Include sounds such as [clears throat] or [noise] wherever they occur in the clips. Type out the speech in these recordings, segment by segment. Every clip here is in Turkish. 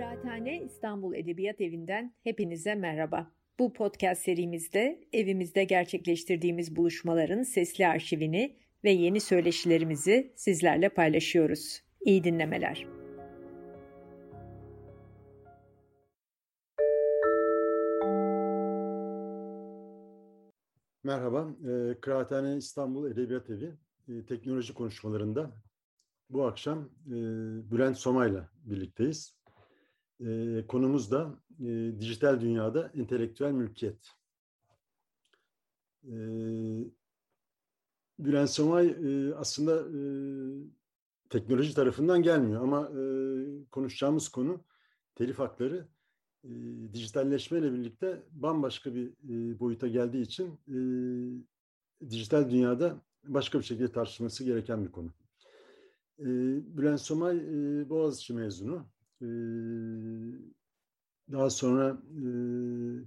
Kıraathane İstanbul Edebiyat Evi'nden hepinize merhaba. Bu podcast serimizde evimizde gerçekleştirdiğimiz buluşmaların sesli arşivini ve yeni söyleşilerimizi sizlerle paylaşıyoruz. İyi dinlemeler. Merhaba, e, Kıraathane İstanbul Edebiyat Evi e, teknoloji konuşmalarında bu akşam e, Bülent Soma'yla birlikteyiz. E, konumuz da e, dijital dünyada entelektüel mülkiyet. E, Bülent Somay e, aslında e, teknoloji tarafından gelmiyor ama e, konuşacağımız konu telif hakları e, dijitalleşmeyle birlikte bambaşka bir e, boyuta geldiği için e, dijital dünyada başka bir şekilde tartışılması gereken bir konu. E, Bülent Somay e, Boğaziçi mezunu. E, daha sonra e,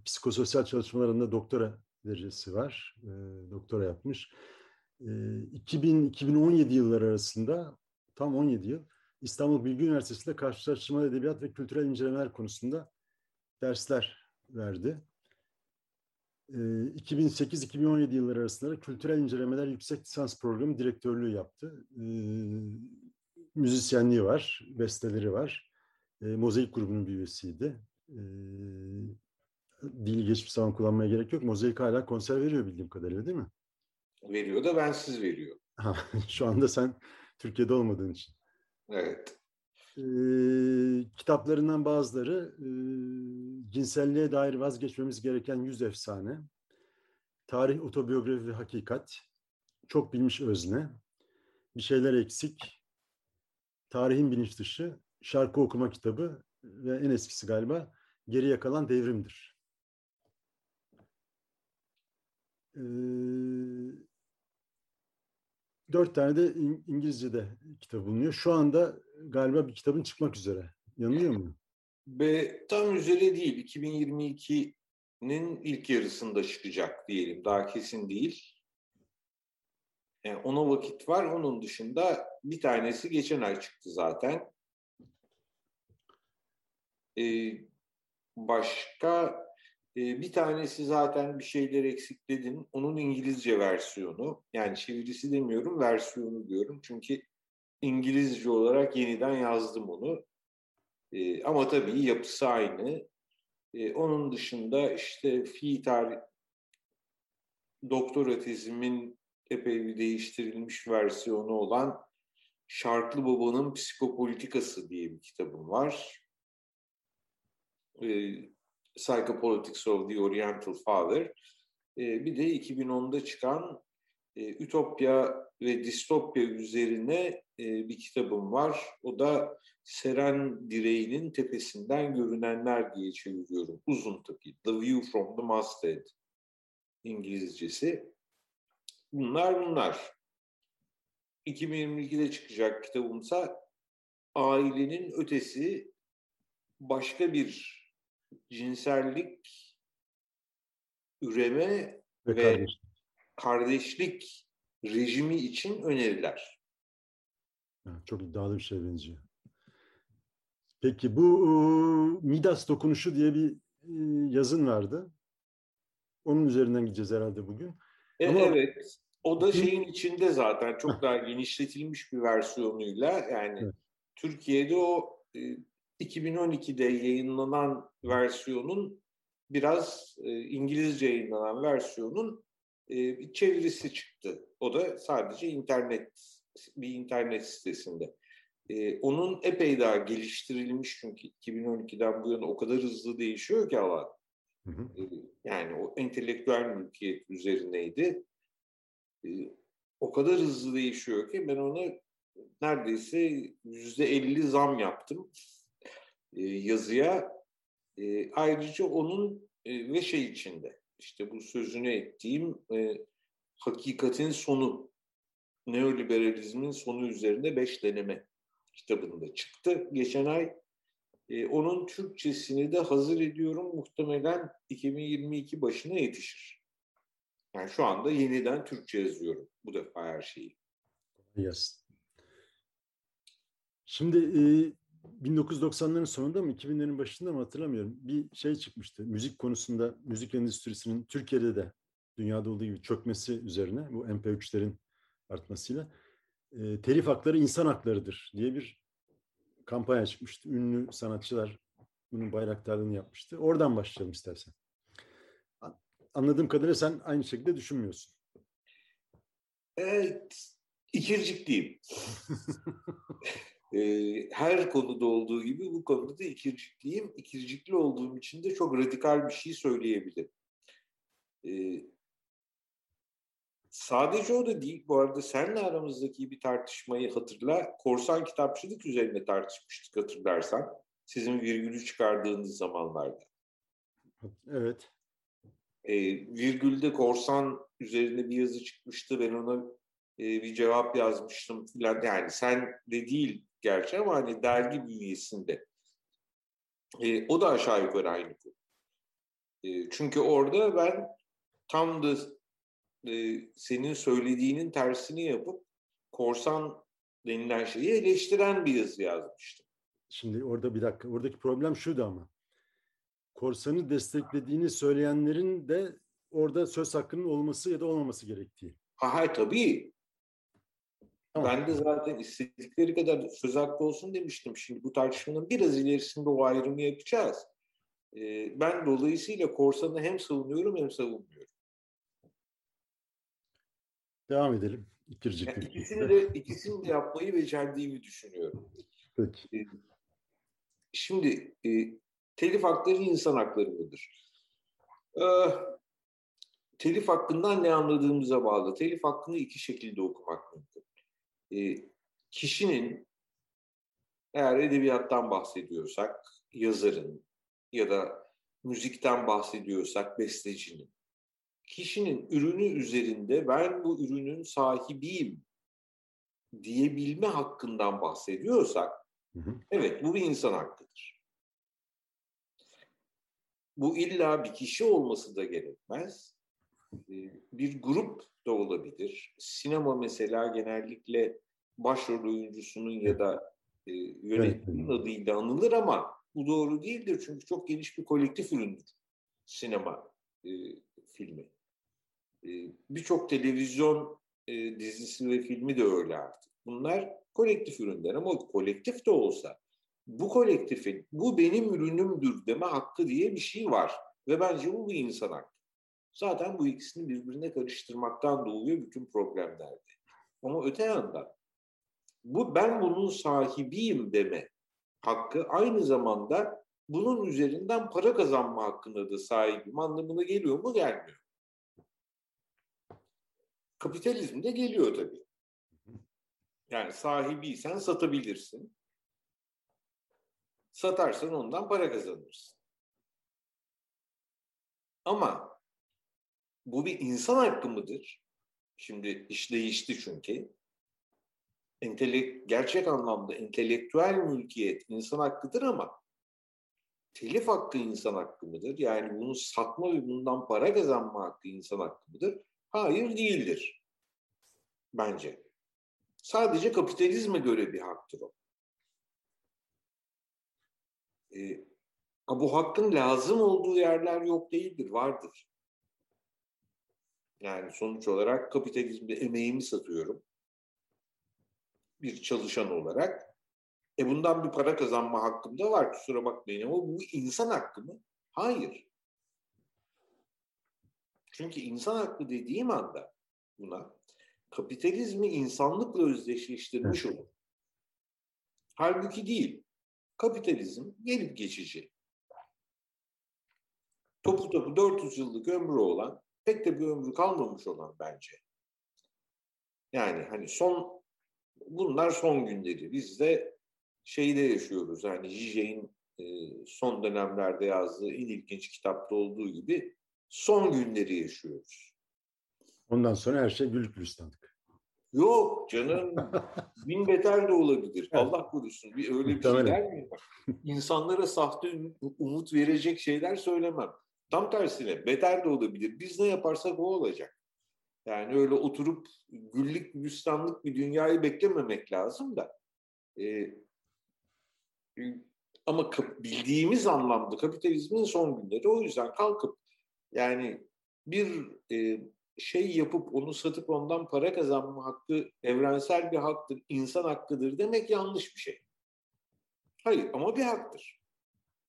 psikososyal çalışmalarında doktora derecesi var. E, doktora yapmış. E, 2000-2017 yılları arasında tam 17 yıl İstanbul Bilgi Üniversitesi'nde karşılaştırmalı edebiyat ve kültürel incelemeler konusunda dersler verdi. 2008-2017 ee, yılları arasında kültürel incelemeler yüksek lisans programı direktörlüğü yaptı. Ee, müzisyenliği var, besteleri var. Ee, Mozaik grubunun bir üyesiydi. Dil geçmiş zaman kullanmaya gerek yok. Mozaik hala konser veriyor bildiğim kadarıyla değil mi? Veriyor da bensiz veriyor. [laughs] Şu anda sen Türkiye'de olmadığın için. Evet. E, kitaplarından bazıları e, cinselliğe dair vazgeçmemiz gereken yüz efsane, tarih, otobiyografi ve hakikat, çok bilmiş özne, bir şeyler eksik, tarihin bilinç dışı, şarkı okuma kitabı ve en eskisi galiba geriye kalan devrimdir. Ee, dört tane de İngilizce'de kitap bulunuyor. Şu anda galiba bir kitabın çıkmak üzere. Yanılıyor mu? Be, tam üzere değil. 2022'nin ilk yarısında çıkacak diyelim. Daha kesin değil. Yani ona vakit var. Onun dışında bir tanesi geçen ay çıktı zaten. Ee, başka e, bir tanesi zaten bir şeyler eksik dedin. Onun İngilizce versiyonu. Yani çevirisi demiyorum, versiyonu diyorum. Çünkü İngilizce olarak yeniden yazdım onu. E, ama tabii yapısı aynı. E, onun dışında işte fi tarih doktora tezimin epey bir değiştirilmiş versiyonu olan Şarklı Baba'nın Psikopolitikası diye bir kitabım var. E, Psychopolitics of the Oriental Father. E, bir de 2010'da çıkan e, Ütopya ve Distopya üzerine bir kitabım var. O da Seren Direği'nin tepesinden görünenler diye çeviriyorum. Uzun tabii. The View from the Masthead İngilizcesi. Bunlar bunlar. 2022'de çıkacak kitabımsa ailenin ötesi başka bir cinsellik, üreme ve, ve kardeşlik. kardeşlik rejimi için öneriler. Çok iddialı bir şey benziyor. Peki bu Midas dokunuşu diye bir yazın vardı. Onun üzerinden gideceğiz herhalde bugün. E, Ama... Evet. O da şeyin içinde zaten çok daha genişletilmiş bir versiyonuyla yani evet. Türkiye'de o 2012'de yayınlanan versiyonun biraz e, İngilizce yayınlanan versiyonun e, bir çevirisi çıktı. O da sadece internet bir internet sitesinde. E, onun epey daha geliştirilmiş çünkü 2012'den bu yana o kadar hızlı değişiyor ki alan. Hı hı. E, yani o entelektüel mülkiyet üzerineydi. E, o kadar hızlı değişiyor ki ben ona neredeyse yüzde elli zam yaptım e, yazıya. E, ayrıca onun e, ve şey içinde işte bu sözünü ettiğim e, hakikatin sonu neoliberalizmin sonu üzerinde beş deneme kitabında çıktı geçen ay. E, onun Türkçesini de hazır ediyorum. Muhtemelen 2022 başına yetişir. Yani şu anda yeniden Türkçe yazıyorum bu defa her şeyi. Yes. Şimdi e, 1990'ların sonunda mı 2000'lerin başında mı hatırlamıyorum. Bir şey çıkmıştı. Müzik konusunda müzik endüstrisinin Türkiye'de de dünyada olduğu gibi çökmesi üzerine bu MP3'lerin artmasıyla e, telif hakları insan haklarıdır diye bir kampanya çıkmıştı. Ünlü sanatçılar bunun bayraktarlığını yapmıştı. Oradan başlayalım istersen. Anladığım kadarıyla sen aynı şekilde düşünmüyorsun. Evet, ikircikliyim. [laughs] her konuda olduğu gibi bu konuda da ikircikliyim. İkircikli olduğum için de çok radikal bir şey söyleyebilirim. Sadece o da değil. Bu arada seninle aramızdaki bir tartışmayı hatırla. Korsan kitapçılık üzerine tartışmıştık hatırlarsan. Sizin virgülü çıkardığınız zamanlarda. Evet. E, virgülde korsan üzerine bir yazı çıkmıştı. Ben ona e, bir cevap yazmıştım filan. Yani sen de değil gerçi ama hani dergi bünyesinde. E, o da aşağı yukarı aynı konu. E, çünkü orada ben tam da e, senin söylediğinin tersini yapıp korsan denilen şeyi eleştiren bir yazı yazmıştım. Şimdi orada bir dakika. Oradaki problem şuydu ama. Korsanı desteklediğini söyleyenlerin de orada söz hakkının olması ya da olmaması gerektiği. Ha, hayır tabii. Tamam. Ben de zaten istedikleri kadar söz hakkı olsun demiştim. Şimdi bu tartışmanın biraz ilerisinde o ayrımı yapacağız. Ee, ben dolayısıyla korsanı hem savunuyorum hem savunmuyorum. Devam edelim. Yani ikisini, de, ikisini de yapmayı becerdiğimi düşünüyorum. Peki. Ee, şimdi e, telif hakları insan hakları mıdır? Ee, telif hakkından ne anladığımıza bağlı. Telif hakkını iki şekilde okumak mümkün. Ee, kişinin eğer edebiyattan bahsediyorsak yazarın ya da müzikten bahsediyorsak bestecinin kişinin ürünü üzerinde ben bu ürünün sahibiyim diyebilme hakkından bahsediyorsak hı hı. evet bu bir insan hakkıdır. Bu illa bir kişi olması da gerekmez. Ee, bir grup da olabilir. Sinema mesela genellikle başrol oyuncusunun ya da e, yönetmenin adıyla anılır ama bu doğru değildir. Çünkü çok geniş bir kolektif üründür sinema e, filmi. E, Birçok televizyon e, dizisi ve filmi de öyle artık. Bunlar kolektif ürünler ama kolektif de olsa bu kolektifin bu benim ürünümdür deme hakkı diye bir şey var. Ve bence bu bir insan hakkı. Zaten bu ikisini birbirine karıştırmaktan doğuyor bütün problemlerde. Ama öte yandan bu ben bunun sahibiyim deme hakkı aynı zamanda bunun üzerinden para kazanma hakkında da sahibim anlamına geliyor mu gelmiyor. Kapitalizmde geliyor tabii. Yani sahibiysen satabilirsin. Satarsan ondan para kazanırsın. Ama bu bir insan hakkı mıdır? Şimdi iş değişti çünkü. Entelek, gerçek anlamda entelektüel mülkiyet insan hakkıdır ama telif hakkı insan hakkı mıdır? Yani bunu satma ve bundan para kazanma hakkı insan hakkı mıdır? Hayır değildir. Bence. Sadece kapitalizme göre bir haktır o. E, bu hakkın lazım olduğu yerler yok değildir, vardır. Yani sonuç olarak kapitalizmde emeğimi satıyorum. Bir çalışan olarak. E bundan bir para kazanma hakkım da var kusura bakmayın ama bu insan hakkı mı? Hayır. Çünkü insan hakkı dediğim anda buna kapitalizmi insanlıkla özdeşleştirmiş olur. Halbuki değil. Kapitalizm gelip geçici. Topu topu 400 yıllık ömrü olan, pek de bir ömrü kalmamış olan bence. Yani hani son, bunlar son günleri. Biz de şeyde yaşıyoruz. Hani Zizek'in e, son dönemlerde yazdığı en ilginç kitapta olduğu gibi son günleri yaşıyoruz. Ondan sonra her şey güllük gülistanlık. Yok canım. [laughs] bin beter de olabilir. Allah korusun. Bir öyle bir şey der miyim? İnsanlara sahte umut verecek şeyler söylemem. Tam tersine beter de olabilir. Biz ne yaparsak o olacak. Yani öyle oturup güllük gülistanlık bir dünyayı beklememek lazım da. E, ama bildiğimiz anlamda kapitalizmin son günleri o yüzden kalkıp yani bir e, şey yapıp onu satıp ondan para kazanma hakkı evrensel bir haktır, insan hakkıdır demek yanlış bir şey. Hayır ama bir haktır.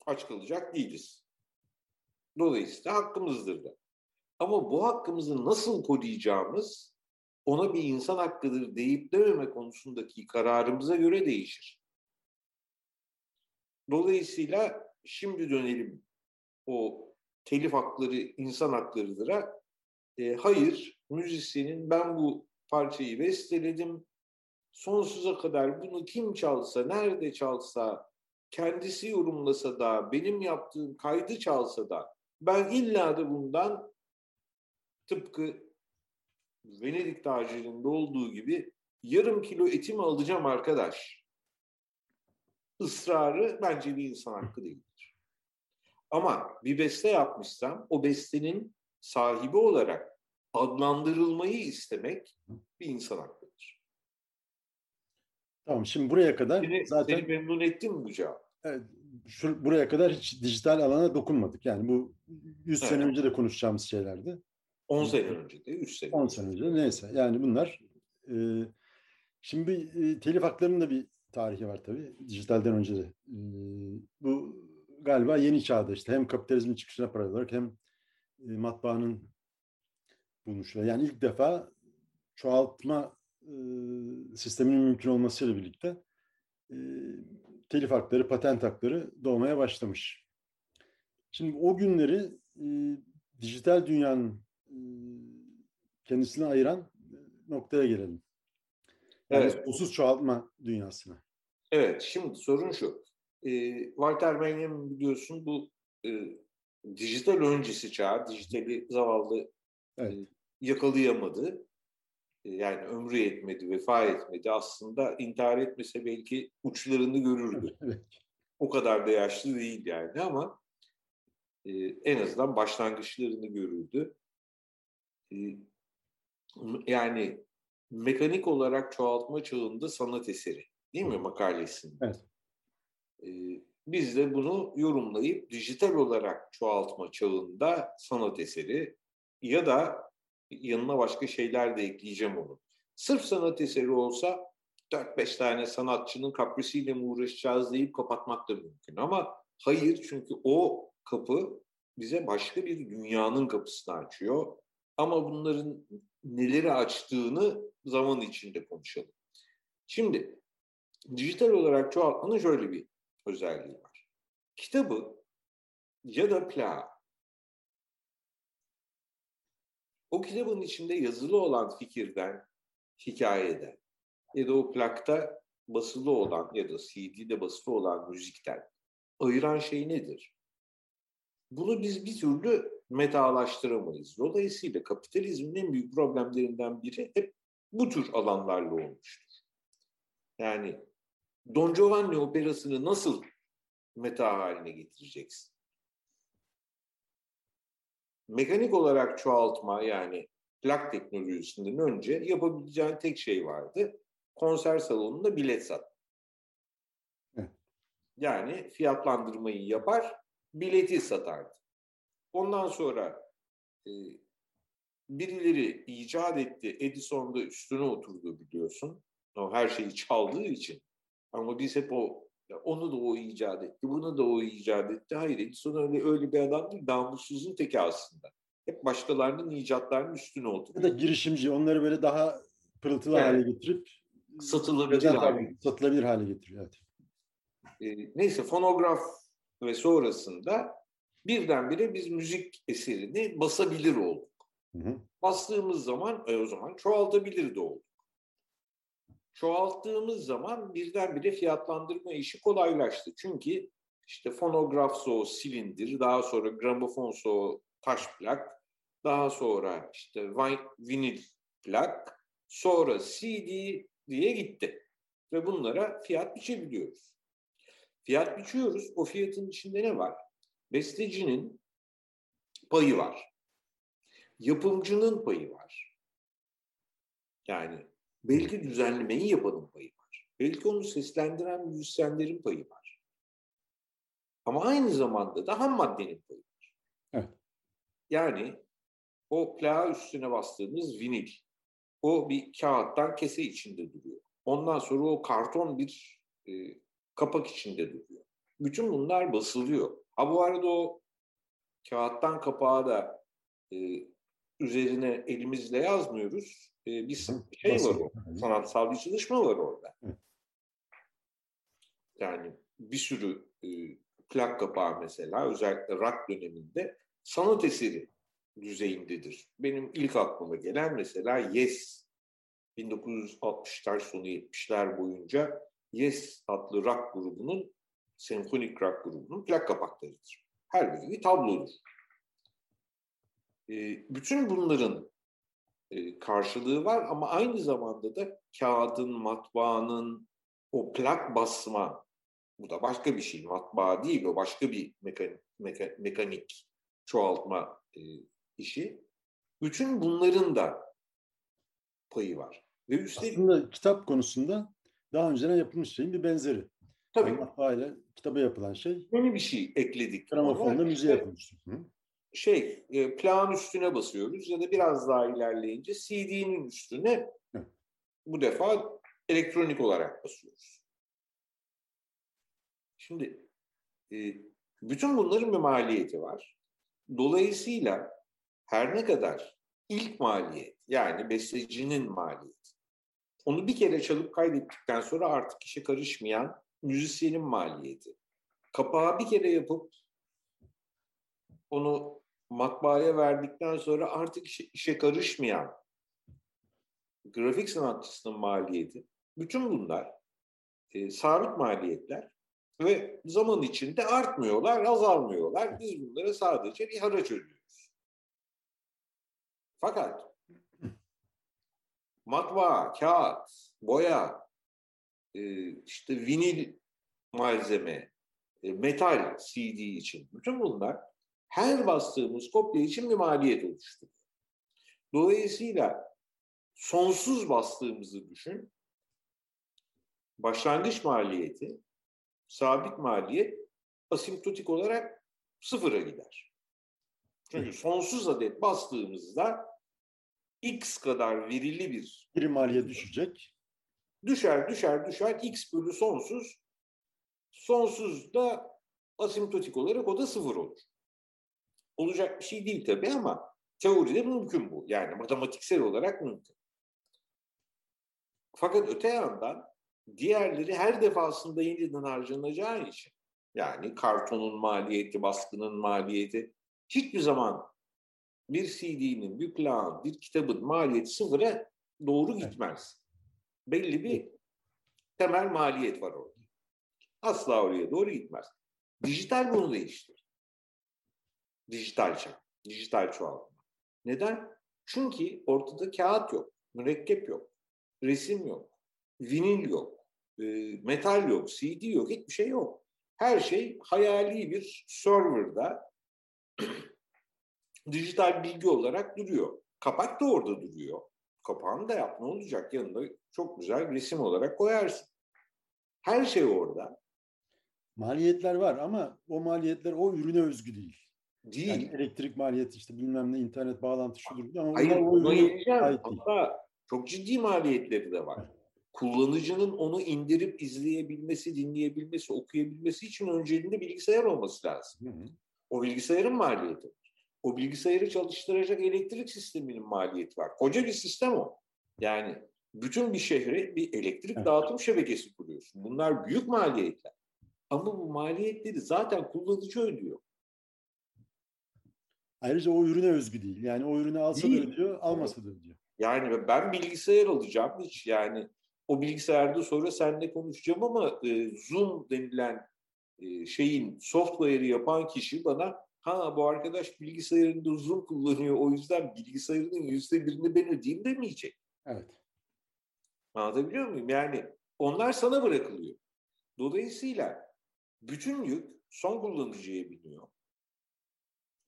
Aç kalacak değiliz. Dolayısıyla hakkımızdır da. Ama bu hakkımızı nasıl koruyacağımız ona bir insan hakkıdır deyip dememe konusundaki kararımıza göre değişir. Dolayısıyla şimdi dönelim o telif hakları insan haklarıdır'a. E, hayır, müzisyenin ben bu parçayı besteledim. Sonsuza kadar bunu kim çalsa, nerede çalsa, kendisi yorumlasa da, benim yaptığım kaydı çalsa da ben illa da bundan tıpkı Venedik tacirinde olduğu gibi yarım kilo etimi alacağım arkadaş. Israrı bence bir insan hakkı değildir. Ama bir beste yapmışsam o bestenin sahibi olarak adlandırılmayı istemek bir insan hakkıdır. Tamam şimdi buraya kadar seni, zaten... Seni memnun etti mi bu cevap? Evet, şu, buraya kadar hiç dijital alana dokunmadık. Yani bu 100 evet. sene önce de konuşacağımız şeylerdi. 10 sene önce de, 3 sene 10 sene önce neyse. Yani bunlar e, şimdi e, telif haklarının da bir tarihi var tabii. Dijitalden önce de. E, bu galiba yeni çağda işte hem kapitalizmin çıkışına paralel olarak hem e, matbaanın bulmuşlar. Yani ilk defa çoğaltma e, sisteminin mümkün olmasıyla birlikte e, telif hakları, patent hakları doğmaya başlamış. Şimdi o günleri e, dijital dünyanın e, kendisine ayıran noktaya gelelim. Yani evet. sonsuz çoğaltma dünyasına. Evet, şimdi sorun şu. E, Walter Benjamin biliyorsun bu e, dijital öncesi çağ, dijitali zavallı evet. e, yakalayamadı. Yani ömrü yetmedi, vefa etmedi. Aslında intihar etmese belki uçlarını görürdü. [laughs] Evet. O kadar da yaşlı değil yani ama e, en azından başlangıçlarını görürdü. E, yani mekanik olarak çoğaltma çağında sanat eseri değil mi makalesinde? Evet. E, biz de bunu yorumlayıp dijital olarak çoğaltma çağında sanat eseri ya da yanına başka şeyler de ekleyeceğim onu. Sırf sanat eseri olsa 4-5 tane sanatçının kaprisiyle mi uğraşacağız deyip kapatmak da mümkün. Ama hayır çünkü o kapı bize başka bir dünyanın kapısını açıyor. Ama bunların neleri açtığını zaman içinde konuşalım. Şimdi dijital olarak çoğaltmanın şöyle bir özelliği var. Kitabı ya da plağı o kitabın içinde yazılı olan fikirden, hikayeden ya da o plakta basılı olan ya da CD'de basılı olan müzikten ayıran şey nedir? Bunu biz bir türlü metalaştıramayız. Dolayısıyla kapitalizmin en büyük problemlerinden biri hep bu tür alanlarla olmuştur. Yani Don Giovanni operasını nasıl meta haline getireceksin? Mekanik olarak çoğaltma yani plak teknolojisinden önce yapabileceğin tek şey vardı. Konser salonunda bilet sat. Yani fiyatlandırmayı yapar, bileti satardı. Ondan sonra e, birileri icat etti, Edison da üstüne oturdu biliyorsun. O her şeyi çaldığı için. Ama biz hep o onu da o icat etti, bunu da o icat etti. Hayır Edison öyle, öyle bir adam değil, namussuzun teki aslında. Hep başkalarının icatlarının üstüne oturuyor. Ya da girişimci, onları böyle daha pırıltılı evet. hale getirip satılabilir hale, satılabilir hale getiriyor. Evet. E, neyse fonograf ve sonrasında birdenbire biz müzik eserini basabilir olduk. Hı hı. Bastığımız zaman e, o zaman çoğaltabilir de olduk çoğalttığımız zaman birdenbire fiyatlandırma işi kolaylaştı. Çünkü işte fonograf o silindir, daha sonra gramofon o taş plak, daha sonra işte vinil plak, sonra CD diye gitti. Ve bunlara fiyat biçebiliyoruz. Fiyat biçiyoruz. O fiyatın içinde ne var? Bestecinin payı var. Yapımcının payı var. Yani Belki düzenlemeyi yapanın payı var. Belki onu seslendiren müzisyenlerin payı var. Ama aynı zamanda da ham maddenin payı var. Evet. Yani o plağa üstüne bastığımız vinil. O bir kağıttan kese içinde duruyor. Ondan sonra o karton bir e, kapak içinde duruyor. Bütün bunlar basılıyor. Ha bu arada o kağıttan kapağı da e, üzerine elimizle yazmıyoruz. E, bir şey var orada. Sanatsal bir çalışma var orada. Yani bir sürü e, plak kapağı mesela özellikle rock döneminde sanat eseri düzeyindedir. Benim ilk aklıma gelen mesela Yes 1960'lar sonu 70'ler boyunca Yes adlı rock grubunun senfonik rock grubunun plak kapaklarıdır. Her biri bir tablodur. E, bütün bunların e, karşılığı var ama aynı zamanda da kağıdın, matbaanın, o plak basma, bu da başka bir şey, matbaa değil o başka bir mekanik, meka, mekanik çoğaltma e, işi. Bütün bunların da payı var. Ve üstelik... Aslında kitap konusunda daha önceden yapılmış şeyin bir benzeri. Tabii. Yani aile kitaba yapılan şey. Yeni bir şey ekledik. Gramofonda müziği işte, yapılmıştı. Şey, e, plağın üstüne basıyoruz ya da biraz daha ilerleyince CD'nin üstüne Hı. bu defa elektronik olarak basıyoruz. Şimdi e, bütün bunların bir maliyeti var. Dolayısıyla her ne kadar ilk maliyet yani bestecinin maliyeti onu bir kere çalıp kaydettikten sonra artık işe karışmayan müzisyenin maliyeti. Kapağı bir kere yapıp onu matbaaya verdikten sonra artık işe, işe karışmayan grafik sanatçısının maliyeti. Bütün bunlar e, sabit maliyetler ve zaman içinde artmıyorlar, azalmıyorlar. Biz bunlara sadece bir haraç ödüyoruz. Fakat matbaa, kağıt, boya, e, işte vinil malzeme, e, metal CD için bütün bunlar her bastığımız kopya için bir maliyet oluşturuyor. Dolayısıyla sonsuz bastığımızı düşün. Başlangıç maliyeti, sabit maliyet asimptotik olarak sıfıra gider. Çünkü sonsuz adet bastığımızda x kadar verili bir bir maliyet düşecek. Düşer, düşer, düşer. x bölü sonsuz. Sonsuz da asimptotik olarak o da sıfır olur. Olacak bir şey değil tabii ama teoride mümkün bu. Yani matematiksel olarak mümkün. Fakat öte yandan diğerleri her defasında yeniden harcanacağı için yani kartonun maliyeti, baskının maliyeti hiçbir zaman bir CD'nin, bir plağın, bir kitabın maliyeti sıfıra doğru gitmez. Belli bir temel maliyet var orada. Asla oraya doğru gitmez. Dijital bunu değiştirir. Dijital çağ, dijital çoğaltma. Neden? Çünkü ortada kağıt yok, mürekkep yok, resim yok, vinil yok, e, metal yok, CD yok, hiçbir şey yok. Her şey hayali bir serverda [clears throat] dijital bilgi olarak duruyor. Kapak da orada duruyor. Kapağını da yap ne olacak yanında çok güzel resim olarak koyarsın. Her şey orada. Maliyetler var ama o maliyetler o ürüne özgü değil. Değil. Yani elektrik maliyeti işte bilmem ne internet bağlantı şudur ama Hayır, o ürüne Hatta çok ciddi maliyetleri de var. Kullanıcının onu indirip izleyebilmesi, dinleyebilmesi, okuyabilmesi için önceliğinde bilgisayar olması lazım. Hı hı. O bilgisayarın maliyeti o bilgisayarı çalıştıracak elektrik sisteminin maliyeti var. Koca bir sistem o. Yani bütün bir şehre bir elektrik evet. dağıtım şebekesi kuruyorsun. Bunlar büyük maliyetler. Ama bu maliyetleri zaten kullanıcı ödüyor. Ayrıca o ürüne özgü değil. Yani o ürünü alsa değil. da ödüyor, almasa da ödüyor. Yani ben bilgisayar alacağım hiç yani o bilgisayarda sonra seninle konuşacağım ama e, Zoom denilen e, şeyin software'ı yapan kişi bana ha bu arkadaş bilgisayarında uzun kullanıyor o yüzden bilgisayarının yüzde birini ben ödeyeyim demeyecek. Evet. Anlatabiliyor muyum? Yani onlar sana bırakılıyor. Dolayısıyla bütün yük son kullanıcıya biniyor.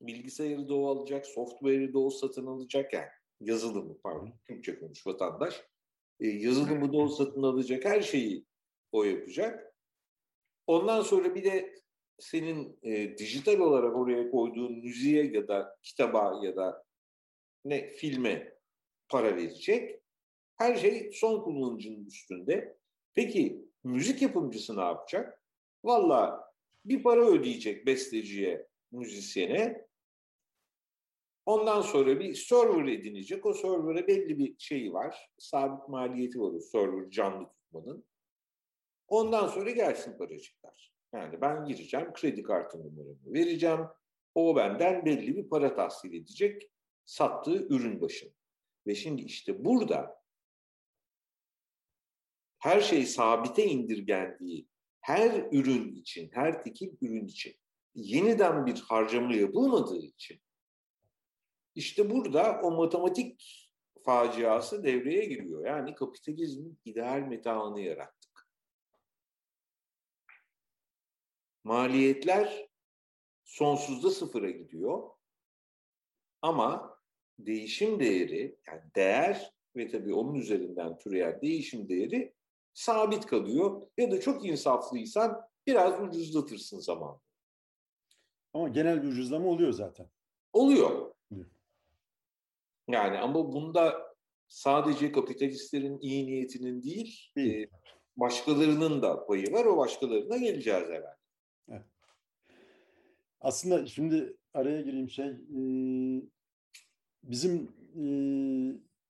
Bilgisayarı da o alacak, software'ı da o satın alacak yani. Yazılımı pardon, Türkçe konuş vatandaş. E, yazılımı da o satın alacak, her şeyi o yapacak. Ondan sonra bir de senin e, dijital olarak oraya koyduğun müziğe ya da kitaba ya da ne filme para verecek. Her şey son kullanıcının üstünde. Peki müzik yapımcısı ne yapacak? Valla bir para ödeyecek besteciye, müzisyene. Ondan sonra bir server edinecek. O server'a belli bir şeyi var. Sabit maliyeti var o server canlı tutmanın. Ondan sonra gelsin paracıklar. Yani ben gireceğim, kredi kartı numaramı vereceğim. O benden belli bir para tahsil edecek sattığı ürün başına. Ve şimdi işte burada her şey sabite indirgendiği her ürün için, her tekil ürün için yeniden bir harcama yapılmadığı için işte burada o matematik faciası devreye giriyor. Yani kapitalizmin ideal metaını yarattık. Maliyetler sonsuzda sıfıra gidiyor. Ama değişim değeri, yani değer ve tabii onun üzerinden türeyen değişim değeri sabit kalıyor. Ya da çok insaflıysan biraz ucuzlatırsın zaman. Ama genel bir ucuzlama oluyor zaten. Oluyor. Yani ama bunda sadece kapitalistlerin iyi niyetinin değil. E, başkalarının da payı var. O başkalarına geleceğiz herhalde. Evet. Aslında şimdi araya gireyim şey, e, bizim e,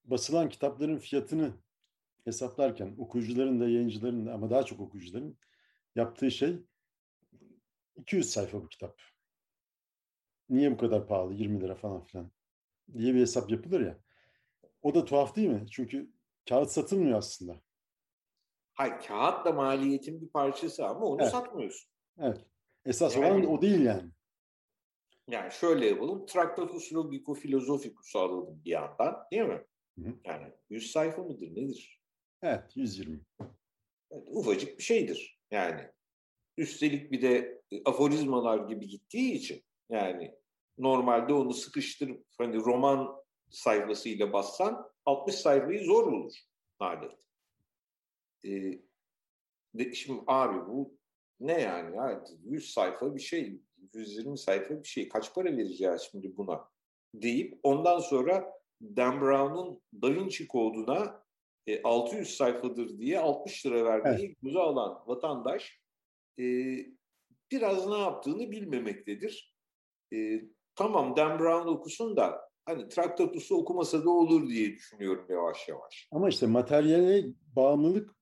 basılan kitapların fiyatını hesaplarken okuyucuların da yayıncıların da ama daha çok okuyucuların yaptığı şey 200 sayfa bu kitap. Niye bu kadar pahalı? 20 lira falan filan diye bir hesap yapılır ya. O da tuhaf değil mi? Çünkü kağıt satılmıyor aslında. Hayır, kağıt da maliyetin bir parçası ama onu evet. satmıyorsun. Evet. Esas yani, olan o değil yani. Yani şöyle yapalım. Tractatus Logico Philosophicus'u alalım bir yandan değil mi? Hı hı. Yani 100 sayfa mıdır nedir? Evet 120. Evet, ufacık bir şeydir yani. Üstelik bir de aforizmalar gibi gittiği için yani normalde onu sıkıştırıp hani roman sayfasıyla bassan 60 sayfayı zor bulur adet. Ee, de, şimdi abi bu ne yani ya 100 sayfa bir şey 120 sayfa bir şey kaç para vereceğiz şimdi buna deyip ondan sonra Dan Brown'un Da Vinci koduna e, 600 sayfadır diye 60 lira vermeyi evet. göze alan vatandaş e, biraz ne yaptığını bilmemektedir. E, tamam Dan Brown okusun da hani Traktatus'u okumasa da olur diye düşünüyorum yavaş yavaş. Ama işte materyale bağımlılık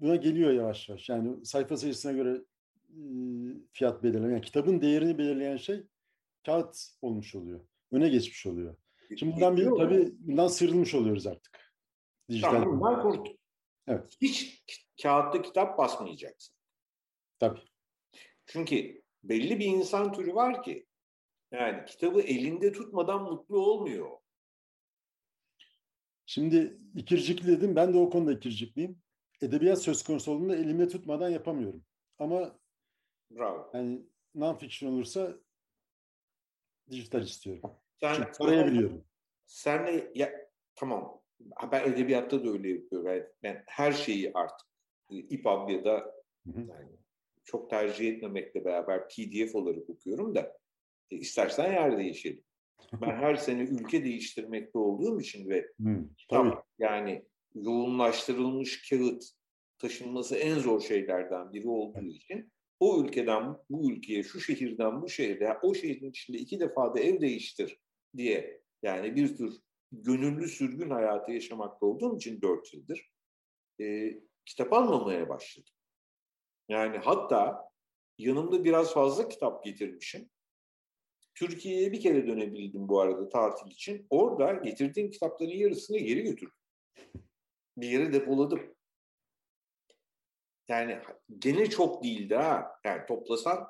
buna geliyor yavaş yavaş. Yani sayfa sayısına göre e, fiyat belirleyen, yani kitabın değerini belirleyen şey kağıt olmuş oluyor. Öne geçmiş oluyor. Şimdi bundan bir tabii bundan sıyrılmış oluyoruz artık. Dijital tamam, bundan kurt. Evet. Hiç kağıtta kitap basmayacaksın. Tabii. Çünkü belli bir insan türü var ki yani kitabı elinde tutmadan mutlu olmuyor. Şimdi ikircikli dedim. Ben de o konuda ikircikliyim. Edebiyat söz konusu olduğunda elimde tutmadan yapamıyorum. Ama Bravo. yani non-fiction olursa dijital istiyorum. Sen, Çünkü arayabiliyorum. Sen de ya, tamam ben edebiyatta da öyle yapıyorum. Yani ben her şeyi artık EPUB ya da yani çok tercih etmemekle beraber PDF olarak okuyorum da e, istersen yer değişelim. [laughs] Ben her sene ülke değiştirmekte olduğum için ve hmm, yani yoğunlaştırılmış kağıt taşınması en zor şeylerden biri olduğu için o ülkeden bu ülkeye, şu şehirden bu şehre, o şehrin içinde iki defa da ev değiştir diye yani bir tür gönüllü sürgün hayatı yaşamakta olduğum için dört yıldır e, kitap almamaya başladım. Yani hatta yanımda biraz fazla kitap getirmişim. Türkiye'ye bir kere dönebildim bu arada tatil için. Orada getirdiğim kitapların yarısını geri götürdüm. Bir yere depoladım. Yani gene çok değildi ha. Yani toplasan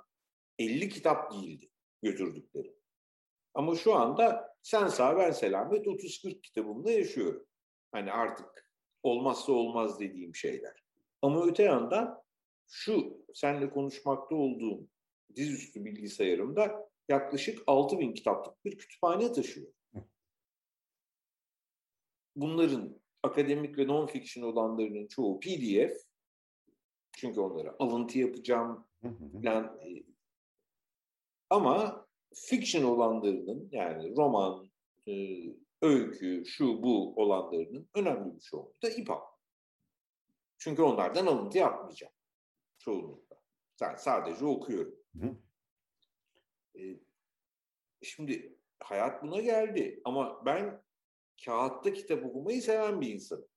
50 kitap değildi götürdükleri. Ama şu anda sen sağ ben selamet 30-40 kitabımda yaşıyorum. Hani artık olmazsa olmaz dediğim şeyler. Ama öte yandan şu seninle konuşmakta olduğum dizüstü bilgisayarımda yaklaşık 6000 kitaplık bir kütüphane taşıyor. Bunların akademik ve non-fiction olanlarının çoğu PDF. Çünkü onlara alıntı yapacağım, falan, e, Ama fiction olanlarının yani roman, e, öykü, şu bu olanlarının önemli bir çoğunluğu da İPA. Çünkü onlardan alıntı yapmayacağım çoğunlukla. Yani sadece okuyorum. Hı. E, şimdi hayat buna geldi ama ben kağıtta kitap okumayı seven bir insanım.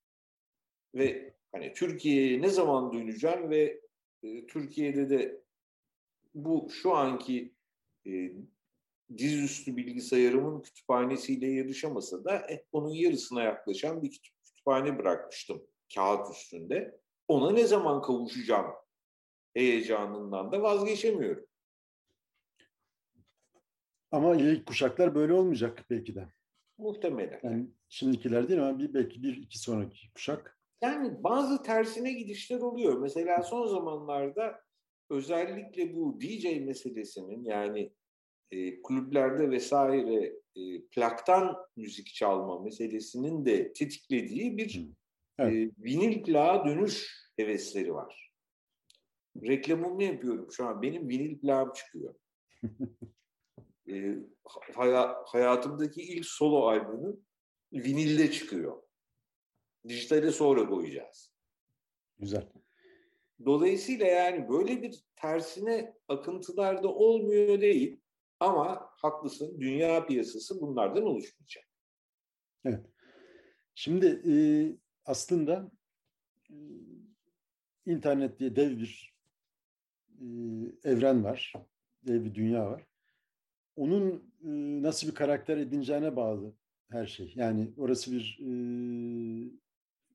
Ve hani Türkiye'ye ne zaman döneceğim ve e, Türkiye'de de bu şu anki e, dizüstü bilgisayarımın kütüphanesiyle yarışamasa da eh, onun yarısına yaklaşan bir kütüphane bırakmıştım kağıt üstünde. Ona ne zaman kavuşacağım heyecanından da vazgeçemiyorum. Ama ilk kuşaklar böyle olmayacak belki de. Muhtemelen. Yani şimdikiler değil ama bir, belki bir iki sonraki kuşak. Yani bazı tersine gidişler oluyor. Mesela son zamanlarda özellikle bu DJ meselesinin yani e, kulüplerde vesaire e, plaktan müzik çalma meselesinin de tetiklediği bir evet. e, vinil plağa dönüş hevesleri var. Reklamımı yapıyorum şu an. Benim vinil plağım çıkıyor. [laughs] e, haya, hayatımdaki ilk solo albümüm vinilde çıkıyor. Dijitale sonra koyacağız. Güzel. Dolayısıyla yani böyle bir tersine akıntılar da olmuyor değil. Ama haklısın dünya piyasası bunlardan oluşmayacak. Evet. Şimdi e, aslında e, internet diye dev bir e, evren var. Dev bir dünya var. Onun e, nasıl bir karakter edineceğine bağlı her şey. Yani orası bir e,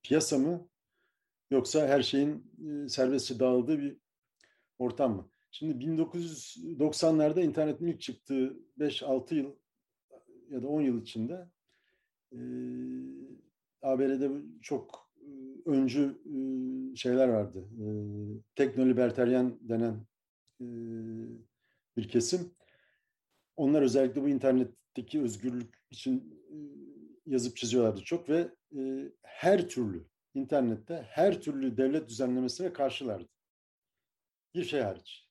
piyasa mı yoksa her şeyin e, serbestçe dağıldığı bir ortam mı? Şimdi 1990'larda internetin ilk çıktığı 5-6 yıl ya da 10 yıl içinde e, ABD'de çok öncü şeyler vardı. Teknoliberteryen denen bir kesim. Onlar özellikle bu internetteki özgürlük için e, yazıp çiziyorlardı çok ve e, her türlü internette her türlü devlet düzenlemesine karşılardı. Bir şey hariç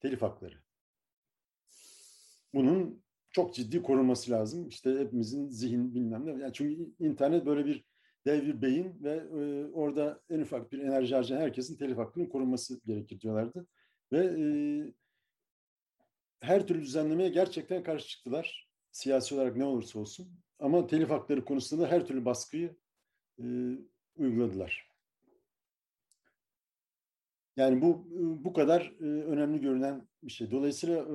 telif hakları. Bunun çok ciddi korunması lazım. İşte hepimizin zihin bilmem ne. Yani çünkü internet böyle bir dev bir beyin ve e, orada en ufak bir enerji harcayan herkesin telif hakkının korunması gerekir diyorlardı. Ve e, her türlü düzenlemeye gerçekten karşı çıktılar. Siyasi olarak ne olursa olsun. Ama telif hakları konusunda her türlü baskıyı e, uyguladılar. Yani bu bu kadar önemli görünen bir şey. Dolayısıyla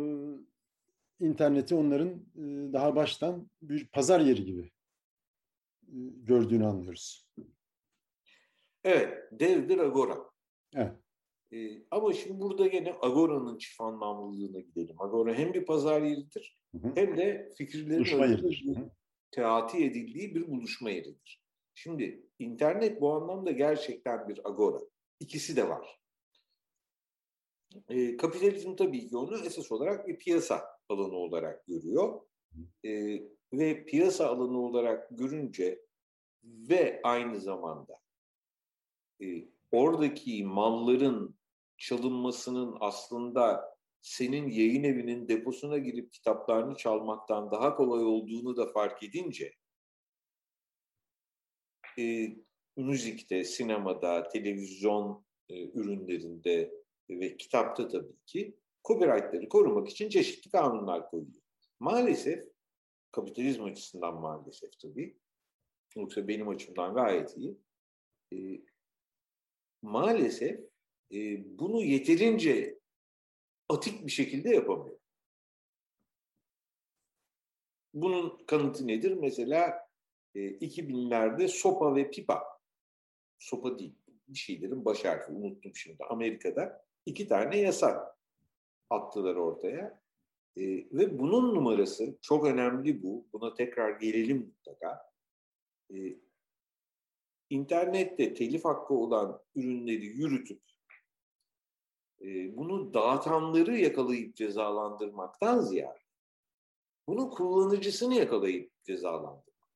interneti onların daha baştan bir pazar yeri gibi gördüğünü anlıyoruz. Evet, devdir Agora. Evet. Ee, ama şimdi burada gene Agora'nın çift anlamlılığına gidelim. Agora hem bir pazar yeridir hı hı. hem de fikirlerin teati edildiği bir buluşma yeridir. Şimdi internet bu anlamda gerçekten bir agora. İkisi de var. E, kapitalizm tabii ki onu esas olarak bir piyasa alanı olarak görüyor. E, ve piyasa alanı olarak görünce ve aynı zamanda e, oradaki malların çalınmasının aslında senin yayın evinin deposuna girip kitaplarını çalmaktan daha kolay olduğunu da fark edince e, müzikte, sinemada, televizyon e, ürünlerinde ve kitapta tabii ki copyright'ları korumak için çeşitli kanunlar koyuyor. Maalesef kapitalizm açısından maalesef tabii yoksa benim açımdan gayet iyi. E, maalesef e, bunu yeterince atik bir şekilde yapamıyor. Bunun kanıtı nedir? Mesela e, 2000'lerde sopa ve pipa, sopa değil, bir şeylerin baş harfi unuttum şimdi Amerika'da iki tane yasa attılar ortaya. E, ve bunun numarası çok önemli bu. Buna tekrar gelelim mutlaka. E, internette telif hakkı olan ürünleri yürütüp e, bunu dağıtanları yakalayıp cezalandırmaktan ziyade bunun kullanıcısını yakalayıp cezalandırmak.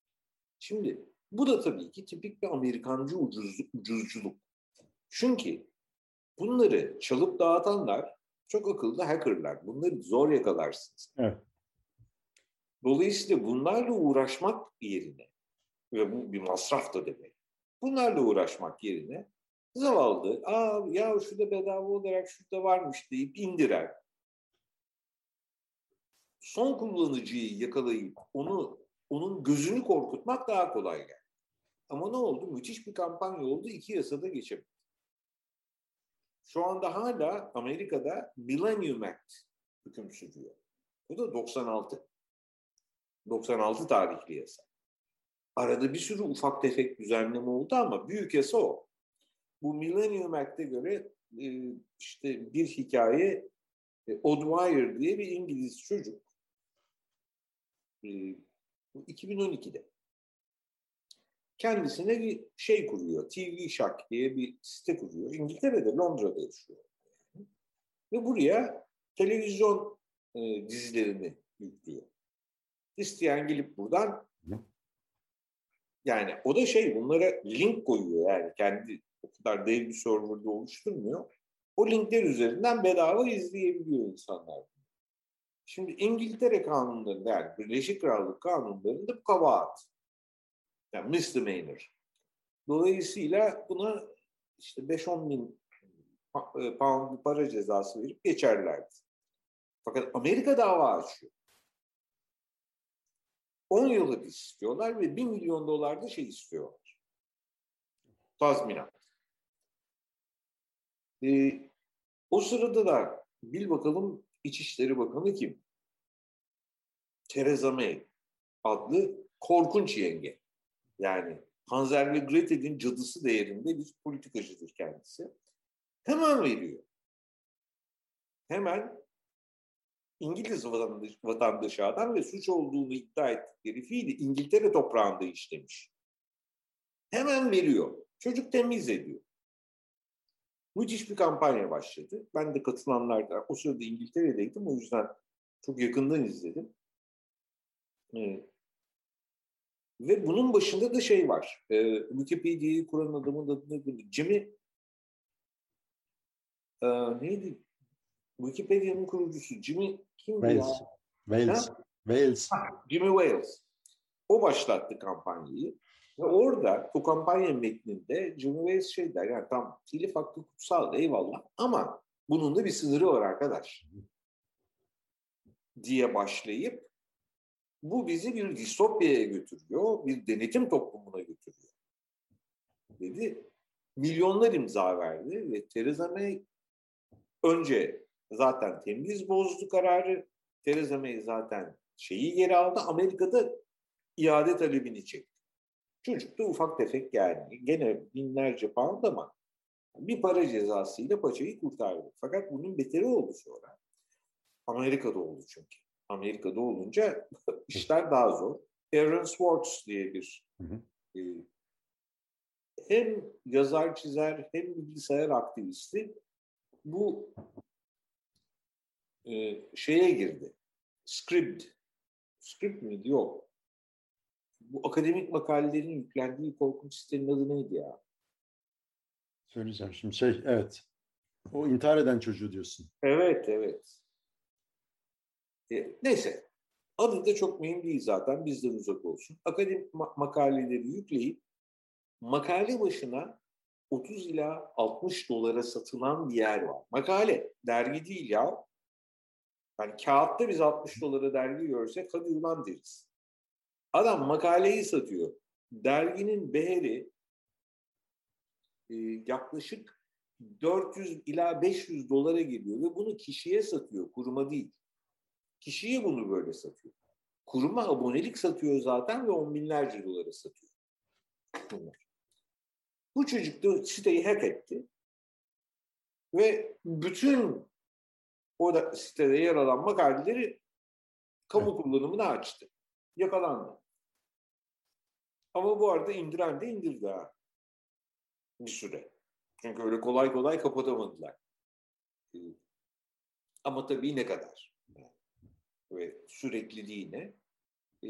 Şimdi bu da tabii ki tipik bir Amerikancı ucuz, ucuzculuk. Çünkü bunları çalıp dağıtanlar Çok akıllı hackerlar. Bunları zor yakalarsınız. Evet. Dolayısıyla bunlarla uğraşmak yerine ve bu bir masraf da demek. Bunlarla uğraşmak yerine zavallı, aa ya şurada bedava olarak şurada varmış deyip indiren, son kullanıcıyı yakalayıp onu onun gözünü korkutmak daha kolay geldi. Ama ne oldu? Müthiş bir kampanya oldu. İki yasada geçemedi. Şu anda hala Amerika'da Millennium Act hüküm sürüyor. Bu da 96. 96 tarihli yasa. Arada bir sürü ufak tefek düzenleme oldu ama büyük yasa o. Bu Millennium Act'e göre e, işte bir hikaye e, Oddwyer diye bir İngiliz çocuk 2012'de e, kendisine bir şey kuruyor. TV Shack diye bir site kuruyor. İngiltere'de, Londra'da yaşıyor. Ve buraya televizyon e, dizilerini yüklüyor. İsteyen gelip buradan yani o da şey bunlara link koyuyor yani kendi o kadar dev bir serverda oluşturmuyor. O linkler üzerinden bedava izleyebiliyor insanlar. Şimdi İngiltere kanunlarında yani Birleşik Krallık kanunlarında bu kabahat. Yani misdemeanor. Dolayısıyla buna işte 5-10 bin e, pound bir para cezası verip geçerlerdi. Fakat Amerika dava açıyor. 10 yıl hapis istiyorlar ve 1 milyon dolar da şey istiyorlar. Tazminat. Ee, o sırada da bil bakalım İçişleri Bakanı kim? Theresa May adlı korkunç yenge. Yani Hanser ve Gretel'in cadısı değerinde bir politikacıdır kendisi. Hemen veriyor. Hemen İngiliz vatandaş, vatandaşı adam ve suç olduğunu iddia ettikleri fiili İngiltere toprağında işlemiş. Hemen veriyor. Çocuk temiz ediyor. Müthiş bir kampanya başladı. Ben de katılanlardan, o sırada İngiltere'deydim. O yüzden çok yakından izledim. Ee, ve bunun başında da şey var. Ee, Wikipedia'yı kuran adamın adını Jimmy e, neydi? Wikipedia'nın kurucusu Jimmy kimdi Wales. ya? Wales. Ha? Wales. Jimmy Wales. O başlattı kampanyayı. Ve orada bu kampanya metninde Jimmy şey der yani tam telif hakkı kutsal eyvallah ama bunun da bir sınırı var arkadaş diye başlayıp bu bizi bir distopyaya götürüyor, bir denetim toplumuna götürüyor. Dedi. Milyonlar imza verdi ve Theresa May önce zaten temiz bozdu kararı. Theresa May zaten şeyi geri aldı. Amerika'da iade talebini çekti. Çocuk da ufak tefek yani. Gene binlerce pound ama bir para cezasıyla paçayı kurtardı. Fakat bunun beteri oldu sonra. Amerika'da oldu çünkü. Amerika'da olunca [laughs] işler daha zor. Aaron Swartz diye bir E, hem yazar çizer hem bilgisayar aktivisti bu e, şeye girdi. Script. Script miydi? Yok. Bu akademik makalelerin yüklendiği korkunç sitenin adı neydi ya? Söyleyeceğim şimdi şey evet. O intihar eden çocuğu diyorsun. Evet evet. E, neyse. Adı da çok mühim değil zaten. Bizden uzak olsun. Akademik ma- makaleleri yükleyip makale başına 30 ila 60 dolara satılan bir yer var. Makale, dergi değil ya. Yani kağıtta biz 60 dolara dergi görsek hadi ulan deriz. Adam makaleyi satıyor. Derginin beheri e, yaklaşık 400 ila 500 dolara geliyor ve bunu kişiye satıyor, kuruma değil. Kişiye bunu böyle satıyor. Kuruma abonelik satıyor zaten ve on binlerce dolara satıyor. Bunlar. Bu çocuk da siteyi hack etti. Ve bütün o da sitede yer alan makaleleri kamu evet. kullanımına açtı. Yakalandı. Ama bu arada indiren de indirdi ha. Bir süre. Çünkü öyle kolay kolay kapatamadılar. Ama tabii ne kadar? Ve sürekliliğine. E,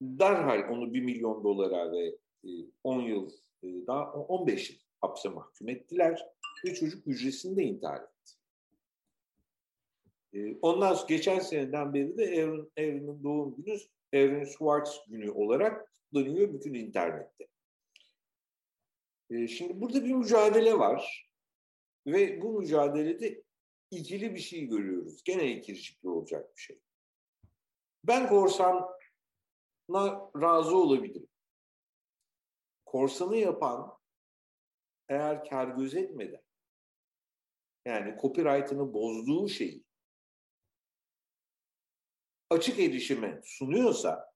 derhal onu 1 milyon dolara ve 10 yıl daha 15 yıl hapse mahkum ettiler ve çocuk hücresinde intihar etti. E, ondan sonra geçen seneden beri de Aaron, doğum günü Aaron Swartz günü olarak kutlanıyor bütün internette. E, şimdi burada bir mücadele var ve bu mücadelede ikili bir şey görüyoruz. Gene ikircikli olacak bir şey. Ben korsana razı olabilirim. Korsanı yapan eğer kar gözetmeden yani copyright'ını bozduğu şeyi açık erişime sunuyorsa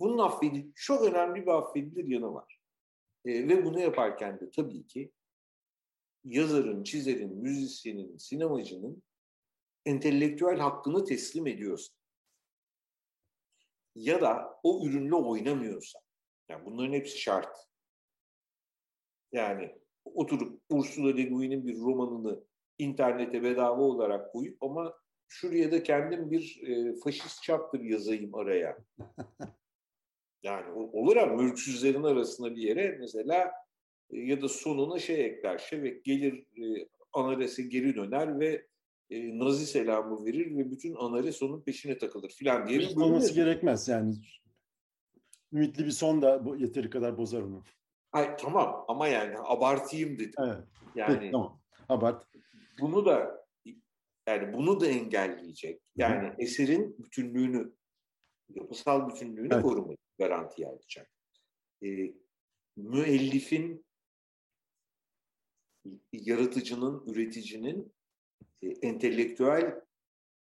bunun affedil çok önemli bir affedilir yanı var. E, ve bunu yaparken de tabii ki yazarın, çizerin, müzisyenin, sinemacının entelektüel hakkını teslim ediyorsa ya da o ürünle oynamıyorsa yani bunların hepsi şart. Yani oturup Ursula Le Guin'in bir romanını internete bedava olarak koyup ama şuraya da kendim bir e, faşist chapter yazayım araya. [laughs] Yani olur ama mülksüzlerin arasında bir yere mesela e, ya da sonuna şey ekler. Şevek gelir e, Anares'e geri döner ve e, Nazi selamı verir ve bütün Anares onun peşine takılır filan diye. Hiç olması gerekmez yani. Ümitli bir son da bu yeteri kadar bozar onu. Ay tamam ama yani abartayım dedim. Evet. Yani Peki, tamam. Abart. Bunu da yani bunu da engelleyecek. Yani eserin bütünlüğünü, yapısal bütünlüğünü evet. korumayı garantiye alacak. E, müellifin, yaratıcının, üreticinin e, entelektüel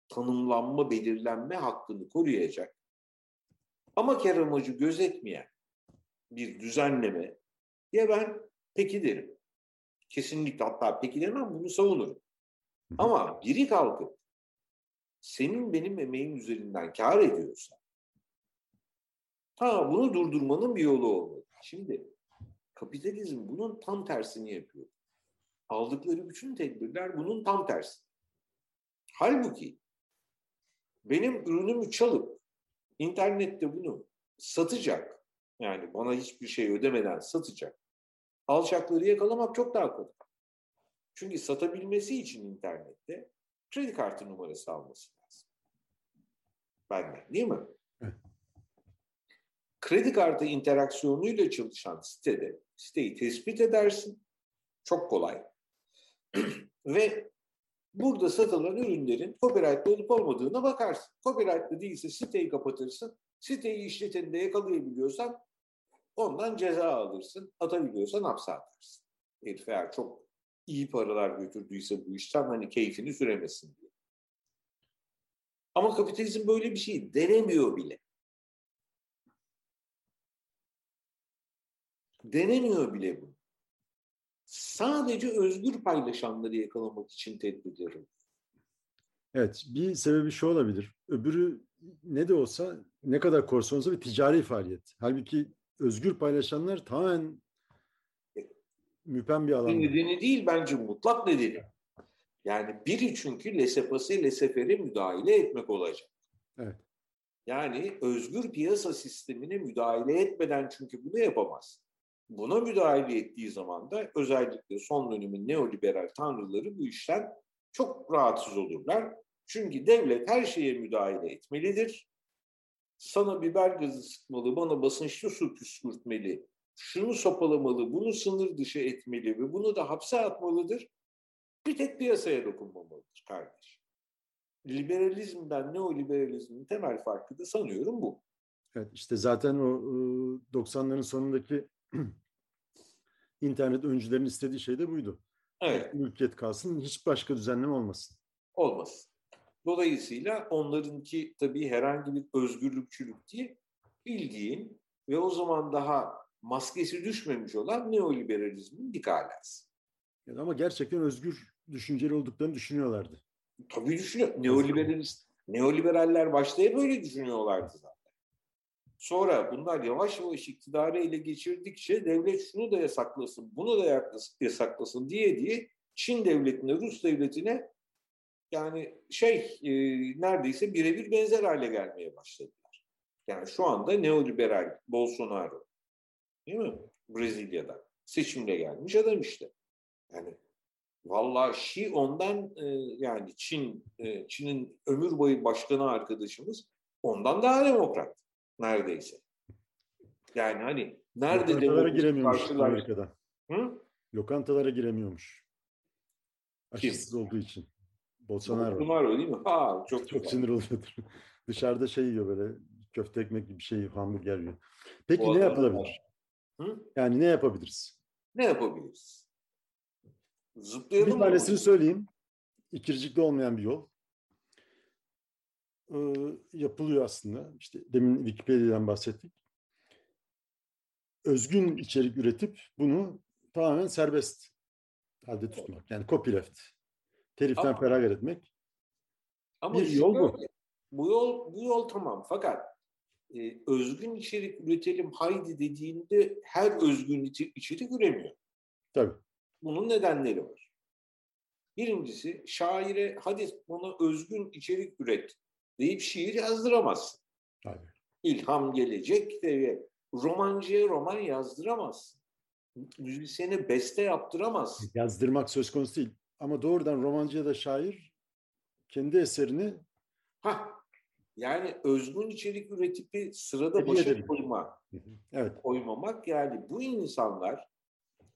tanımlanma, belirlenme hakkını koruyacak. Ama kar amacı gözetmeyen bir düzenleme ya ben peki derim. Kesinlikle hatta peki demem bunu savunurum. Ama biri kalkıp senin benim emeğim üzerinden kar ediyorsa ha bunu durdurmanın bir yolu olmalı. Şimdi kapitalizm bunun tam tersini yapıyor. Aldıkları bütün tedbirler bunun tam tersi. Halbuki benim ürünümü çalıp internette bunu satacak yani bana hiçbir şey ödemeden satacak alçakları yakalamak çok daha kolay. Çünkü satabilmesi için internette kredi kartı numarası alması lazım. Benden değil mi? Kredi kartı interaksiyonuyla çalışan sitede siteyi tespit edersin. Çok kolay. [clears throat] Ve burada satılan ürünlerin copyrightlı olup olmadığına bakarsın. Copyrightlı değilse siteyi kapatırsın. Siteyi işleteni de yakalayabiliyorsan ondan ceza alırsın. Atabiliyorsan hapse atarsın. Herif eğer çok iyi paralar götürdüyse bu işten hani keyfini süremesin diye. Ama kapitalizm böyle bir şey denemiyor bile. Denemiyor bile bunu. Sadece özgür paylaşanları yakalamak için tedbirler Evet, bir sebebi şu olabilir. Öbürü ne de olsa, ne kadar korsan olsa bir ticari faaliyet. Halbuki özgür paylaşanlar tamamen müpem bir alan. Nedeni değil bence mutlak nedeni. Yani biri çünkü lesepası lesefere müdahale etmek olacak. Evet. Yani özgür piyasa sistemine müdahale etmeden çünkü bunu yapamaz. Buna müdahale ettiği zaman da özellikle son dönemin neoliberal tanrıları bu işten çok rahatsız olurlar. Çünkü devlet her şeye müdahale etmelidir. Sana biber gazı sıkmalı, bana basınçlı su püskürtmeli, şunu sopalamalı, bunu sınır dışı etmeli ve bunu da hapse atmalıdır. Bir tek piyasaya dokunmamalıdır kardeş. Liberalizmden neoliberalizmin temel farkı da sanıyorum bu. Evet işte zaten o 90'ların sonundaki [clears throat] internet öncülerin istediği şey de buydu. Evet. Mülkiyet kalsın, hiç başka düzenleme olmasın. Olmasın. Dolayısıyla onlarınki tabii herhangi bir özgürlükçülük değil, bildiğin ve o zaman daha maskesi düşmemiş olan neoliberalizmin dik alası. Yani ama gerçekten özgür düşünceli olduklarını düşünüyorlardı. Tabii düşünüyor. Neoliberalist, neoliberaller başta hep öyle düşünüyorlardı zaten. Sonra bunlar yavaş yavaş iktidarı ele geçirdikçe devlet şunu da yasaklasın, bunu da yasaklasın diye diye Çin devletine, Rus devletine yani şey e, neredeyse birebir benzer hale gelmeye başladılar. Yani şu anda neoliberal Bolsonaro değil mi? Brezilya'da seçimle gelmiş adam işte. Yani Vallahi Şi ondan e, yani Çin e, Çin'in ömür boyu başkanı arkadaşımız ondan daha demokrat neredeyse. Yani hani nerede Lokantalara giremiyormuş Amerika'da. Hı? Lokantalara giremiyormuş. Aşısız Kim? olduğu için. Bolsonaro. Bolsonaro değil mi? Ha, çok çok sinir oluyordur. [laughs] Dışarıda şey yiyor böyle köfte ekmek gibi bir şey hamburger yiyor. Peki o ne yapılabilir? Hı? Yani ne yapabiliriz? Ne yapabiliriz? Zıplayalım bir tanesini mı? söyleyeyim. İkircikli olmayan bir yol. Ee, yapılıyor aslında. İşte demin Wikipedia'dan bahsettik. Özgün içerik üretip bunu tamamen serbest halde tutmak. Yani copyleft. Teliften ama, feragat etmek. Ama bir yol bu. Bu yol bu yol tamam fakat e, özgün içerik üretelim haydi dediğinde her özgün içerik üremiyor. Tabii. Bunun nedenleri var. Birincisi şaire hadi bana özgün içerik üret deyip şiir yazdıramazsın. Tabii. İlham gelecek de romancıya roman yazdıramazsın. Müzisyene beste yaptıramazsın. Yazdırmak söz konusu değil. Ama doğrudan romancı ya da şair kendi eserini ha yani özgün içerik üretip sırada başa koyma. Evet. Koymamak yani bu insanlar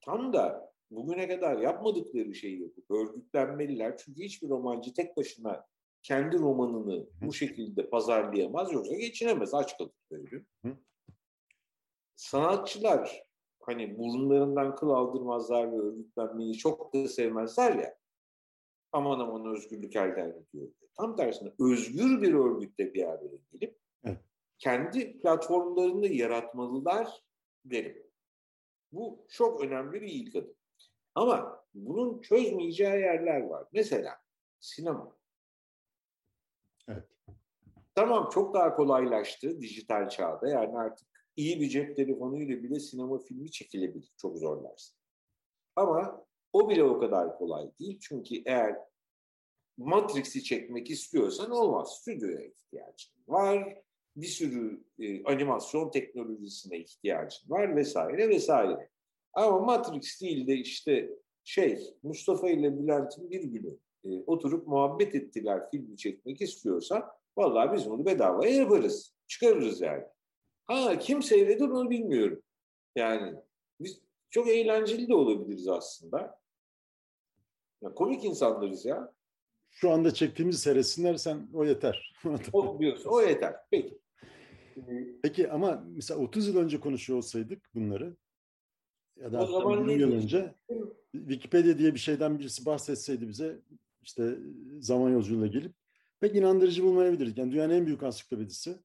tam da bugüne kadar yapmadıkları şeyi yapıp örgütlenmeliler. Çünkü hiçbir romancı tek başına kendi romanını bu şekilde pazarlayamaz yoksa geçinemez aç kalır gün. Sanatçılar hani burunlarından kıl aldırmazlar ve örgütlenmeyi çok da sevmezler ya. Aman aman özgürlük elden gidiyor. Tam tersine özgür bir örgütte bir araya gelip evet. kendi platformlarını yaratmalılar derim. Bu çok önemli bir ilk adım. Ama bunun çözmeyeceği yerler var. Mesela sinema. Tamam çok daha kolaylaştı dijital çağda. Yani artık iyi bir cep telefonuyla bile sinema filmi çekilebilir. Çok zorlarsın. Ama o bile o kadar kolay değil. Çünkü eğer Matrix'i çekmek istiyorsan olmaz. Stüdyoya ihtiyacın var. Bir sürü e, animasyon teknolojisine ihtiyacın var vesaire vesaire. Ama Matrix değil de işte şey Mustafa ile Bülent'in bir günü e, oturup muhabbet ettiler filmi çekmek istiyorsan vallahi biz bunu bedavaya yaparız. Çıkarırız yani. Ha kim seyreder onu bilmiyorum. Yani biz çok eğlenceli de olabiliriz aslında. Ya, komik insanlarız ya. Şu anda çektiğimiz seyretsinler sen o yeter. [laughs] o diyorsun o yeter. Peki. Peki ama mesela 30 yıl önce konuşuyor olsaydık bunları ya da o zaman 20 yıl önce Wikipedia diye bir şeyden birisi bahsetseydi bize işte zaman yolculuğuna gelip pek inandırıcı bulmayabilirdik. Yani dünyanın en büyük ansiklopedisi.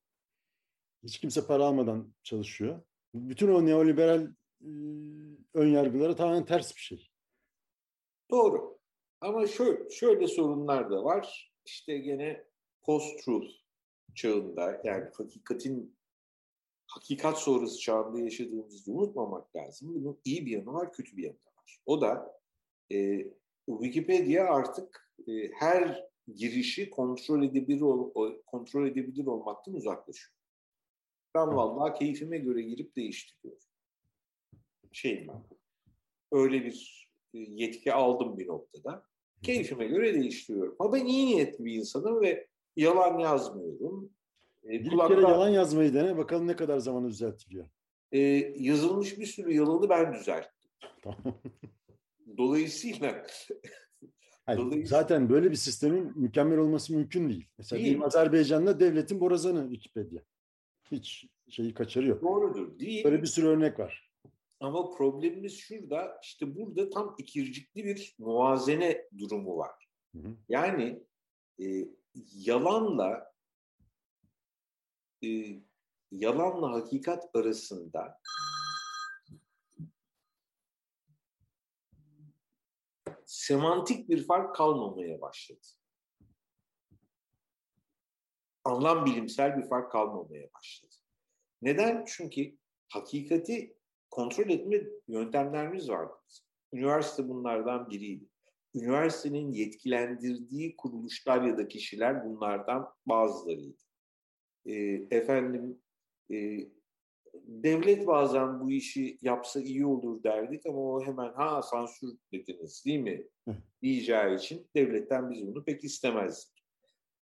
Hiç kimse para almadan çalışıyor. Bütün o neoliberal e, ön yargılara tamamen ters bir şey. Doğru. Ama şöyle, şöyle sorunlar da var. İşte gene post-truth çağında yani hakikatin hakikat sonrası çağında yaşadığımızı unutmamak lazım. Bunun iyi bir yanı var, kötü bir yanı var. O da e, Wikipedia artık e, her girişi kontrol edebilir ol, kontrol edebilir olmaktan uzaklaşıyor. Ben vallahi keyfime göre girip değiştiriyorum. Şeyim ben. Öyle bir e, yetki aldım bir noktada. Keyfime göre değiştiriyorum. Ama ben iyi niyetli bir insanım ve yalan yazmıyorum. E, bir kulaktan, kere yalan yazmayı dene bakalım ne kadar zamanı düzeltiliyor. E, yazılmış bir sürü yalanı ben düzelttim. Dolayısıyla Hayır, Dolayısıyla... Zaten böyle bir sistemin mükemmel olması mümkün değil. Mesela değil. Azerbaycan'da devletin borazanı Wikipedia. Hiç şeyi kaçırıyor. Doğrudur. Değil. Böyle bir sürü örnek var. Ama problemimiz şurada. İşte burada tam ikircikli bir muvazene durumu var. Hı hı. Yani e, yalanla e, yalanla hakikat arasında semantik bir fark kalmamaya başladı. Anlam bilimsel bir fark kalmamaya başladı. Neden? Çünkü hakikati kontrol etme yöntemlerimiz vardı. Üniversite bunlardan biriydi. Üniversitenin yetkilendirdiği kuruluşlar ya da kişiler bunlardan bazılarıydı. E, efendim e, devlet bazen bu işi yapsa iyi olur derdik ama o hemen ha sansür dediniz değil mi? diyeceği için devletten biz bunu pek istemezdik.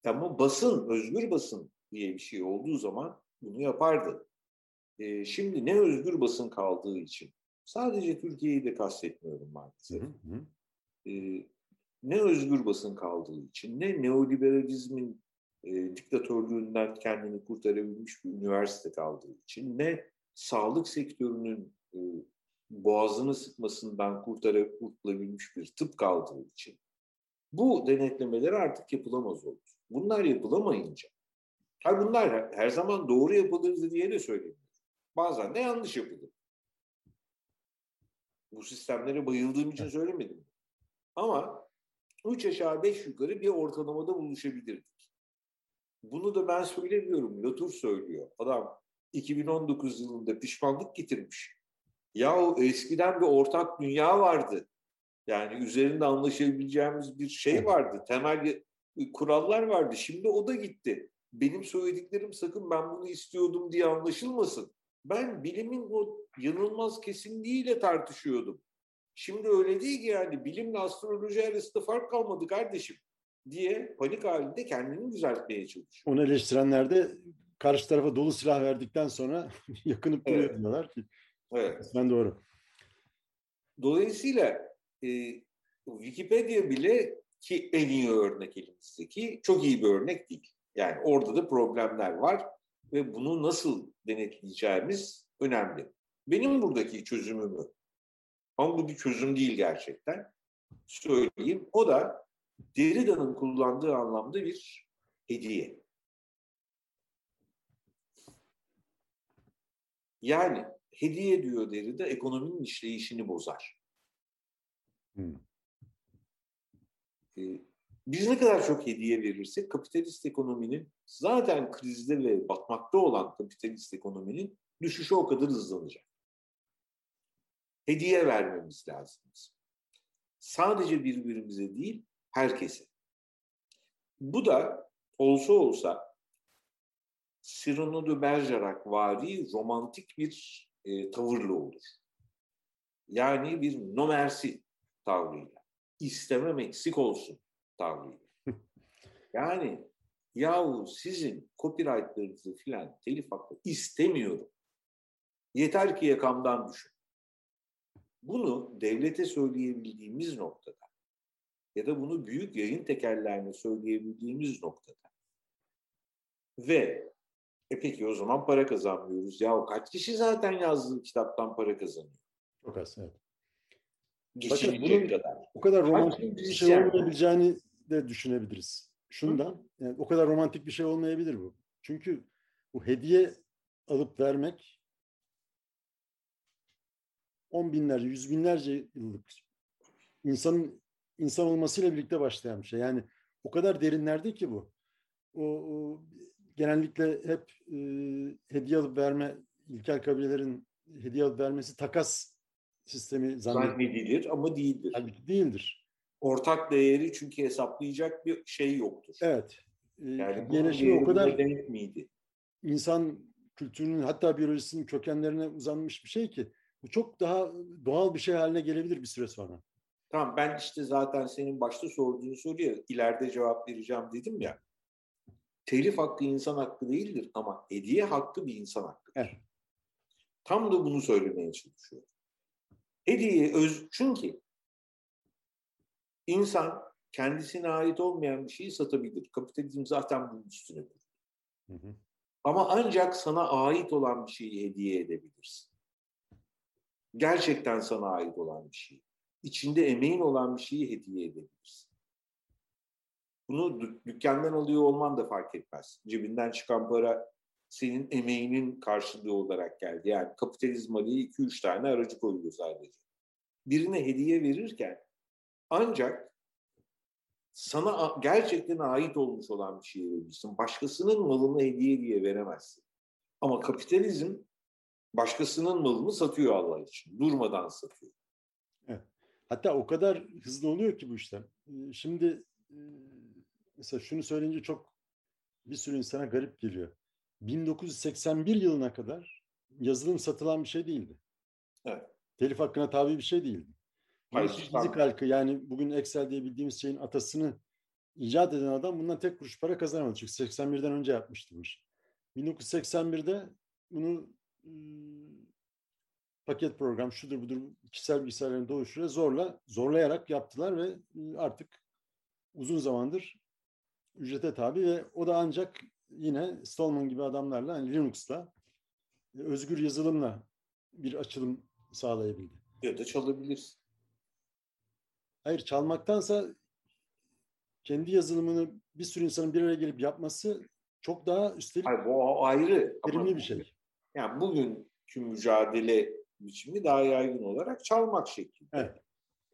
Ama basın, özgür basın diye bir şey olduğu zaman bunu yapardı. E, şimdi ne özgür basın kaldığı için, sadece Türkiye'yi de kastetmiyorum maalesef. Hı hı. E, ne özgür basın kaldığı için, ne neoliberalizmin e, diktatörlüğünden kendini kurtarabilmiş bir üniversite kaldığı için, ne sağlık sektörünün e, boğazını sıkmasından kurtarabilmiş bir tıp kaldığı için bu denetlemeler artık yapılamaz oldu. Bunlar yapılamayınca, ha bunlar her zaman doğru yapılır diye de söylemiyorum. Bazen de yanlış yapılır. Bu sistemlere bayıldığım için söylemedim. Ama üç aşağı beş yukarı bir ortalamada buluşabilirdik. Bunu da ben söylemiyorum. Latour söylüyor. Adam 2019 yılında pişmanlık getirmiş. Ya eskiden bir ortak dünya vardı. Yani üzerinde anlaşabileceğimiz bir şey vardı. Temel kurallar vardı. Şimdi o da gitti. Benim söylediklerim sakın ben bunu istiyordum diye anlaşılmasın. Ben bilimin o yanılmaz kesinliğiyle tartışıyordum. Şimdi öyle değil ki yani bilimle astroloji arasında fark kalmadı kardeşim diye panik halinde kendini düzeltmeye çalışıyor. Onu eleştirenler de karşı tarafa dolu silah verdikten sonra [laughs] yakınıp duruyor evet. diyorlar ki. Evet. Ben doğru. Dolayısıyla e, Wikipedia bile ki en iyi örnek elimizdeki çok iyi bir örnek değil. Yani orada da problemler var ve bunu nasıl denetleyeceğimiz önemli. Benim buradaki çözümümü ama bu bir çözüm değil gerçekten söyleyeyim. O da Derrida'nın kullandığı anlamda bir hediye. Yani hediye diyor Derrida ekonominin işleyişini bozar. Hmm. Ee, biz ne kadar çok hediye verirsek kapitalist ekonominin zaten krizde ve batmakta olan kapitalist ekonominin düşüşü o kadar hızlanacak. Hediye vermemiz lazım. Sadece birbirimize değil, herkese. Bu da olsa olsa Cyrano de Bergerac vari romantik bir e, tavırlı olur. Yani bir no mercy tavrıyla. İstemem eksik olsun tavrıyla. [laughs] Yani yahu sizin copyrightlarınızı filan telif hakkı istemiyorum. Yeter ki yakamdan düşün. Bunu devlete söyleyebildiğimiz noktada ya da bunu büyük yayın tekerlerine söyleyebildiğimiz noktada ve e peki o zaman para kazanmıyoruz. Ya kaç kişi zaten yazdığı kitaptan para kazanıyor? Çok az evet. Bakın bunun kadar. o kadar romantik bir şey olmayabileceğini de düşünebiliriz. Şundan, yani o kadar romantik bir şey olmayabilir bu. Çünkü bu hediye alıp vermek on binlerce, yüz binlerce yıllık insanın insan olmasıyla birlikte başlayan bir şey. Yani o kadar derinlerde ki bu. O, o genellikle hep e, hediye alıp verme, ilkel kabilelerin hediye alıp vermesi takas sistemi zannedilir ama değildir. Halbuki değildir. Ortak değeri çünkü hesaplayacak bir şey yoktur. Evet. E, yani genellikle o kadar miydi? insan kültürünün hatta biyolojisinin kökenlerine uzanmış bir şey ki bu çok daha doğal bir şey haline gelebilir bir süre sonra. Tamam ben işte zaten senin başta sorduğun soruya ileride cevap vereceğim dedim ya telif hakkı insan hakkı değildir ama hediye hakkı bir insan hakkıdır. Evet. Tam da bunu söylemeye çalışıyorum. Hediye öz çünkü insan kendisine ait olmayan bir şeyi satabilir. Kapitalizm zaten bunun üstüne kurulu. Ama ancak sana ait olan bir şeyi hediye edebilirsin. Gerçekten sana ait olan bir şey. İçinde emeğin olan bir şeyi hediye edebilirsin. Bunu dükkandan alıyor olman da fark etmez. Cebinden çıkan para senin emeğinin karşılığı olarak geldi. Yani kapitalizm aliye 2-3 tane aracı koyuyor sadece. Birine hediye verirken ancak sana gerçekten ait olmuş olan bir şey verirsin. Başkasının malını hediye diye veremezsin. Ama kapitalizm başkasının malını satıyor Allah için. Durmadan satıyor. Hatta o kadar hızlı oluyor ki bu işler. Şimdi mesela şunu söyleyince çok bir sürü insana garip geliyor. 1981 yılına kadar yazılım satılan bir şey değildi. Evet. Telif hakkına tabi bir şey değildi. Fizik halkı yani bugün Excel diye bildiğimiz şeyin atasını icat eden adam bundan tek kuruş para kazanamadı. Çünkü 81'den önce yapmıştı bu işi. 1981'de bunu ıı, paket program şudur budur kişisel bilgisayarların doğuşuyla zorla zorlayarak yaptılar ve ıı, artık uzun zamandır ücrete tabi ve o da ancak yine Stallman gibi adamlarla hani Linux'la e, özgür yazılımla bir açılım sağlayabildi. Ya da çalabilirsin. Hayır çalmaktansa kendi yazılımını bir sürü insanın bir araya gelip yapması çok daha üstelik Hayır, bu ayrı. Verimli bir şey. Yani bugünkü mücadele biçimi daha yaygın olarak çalmak şeklinde. Evet.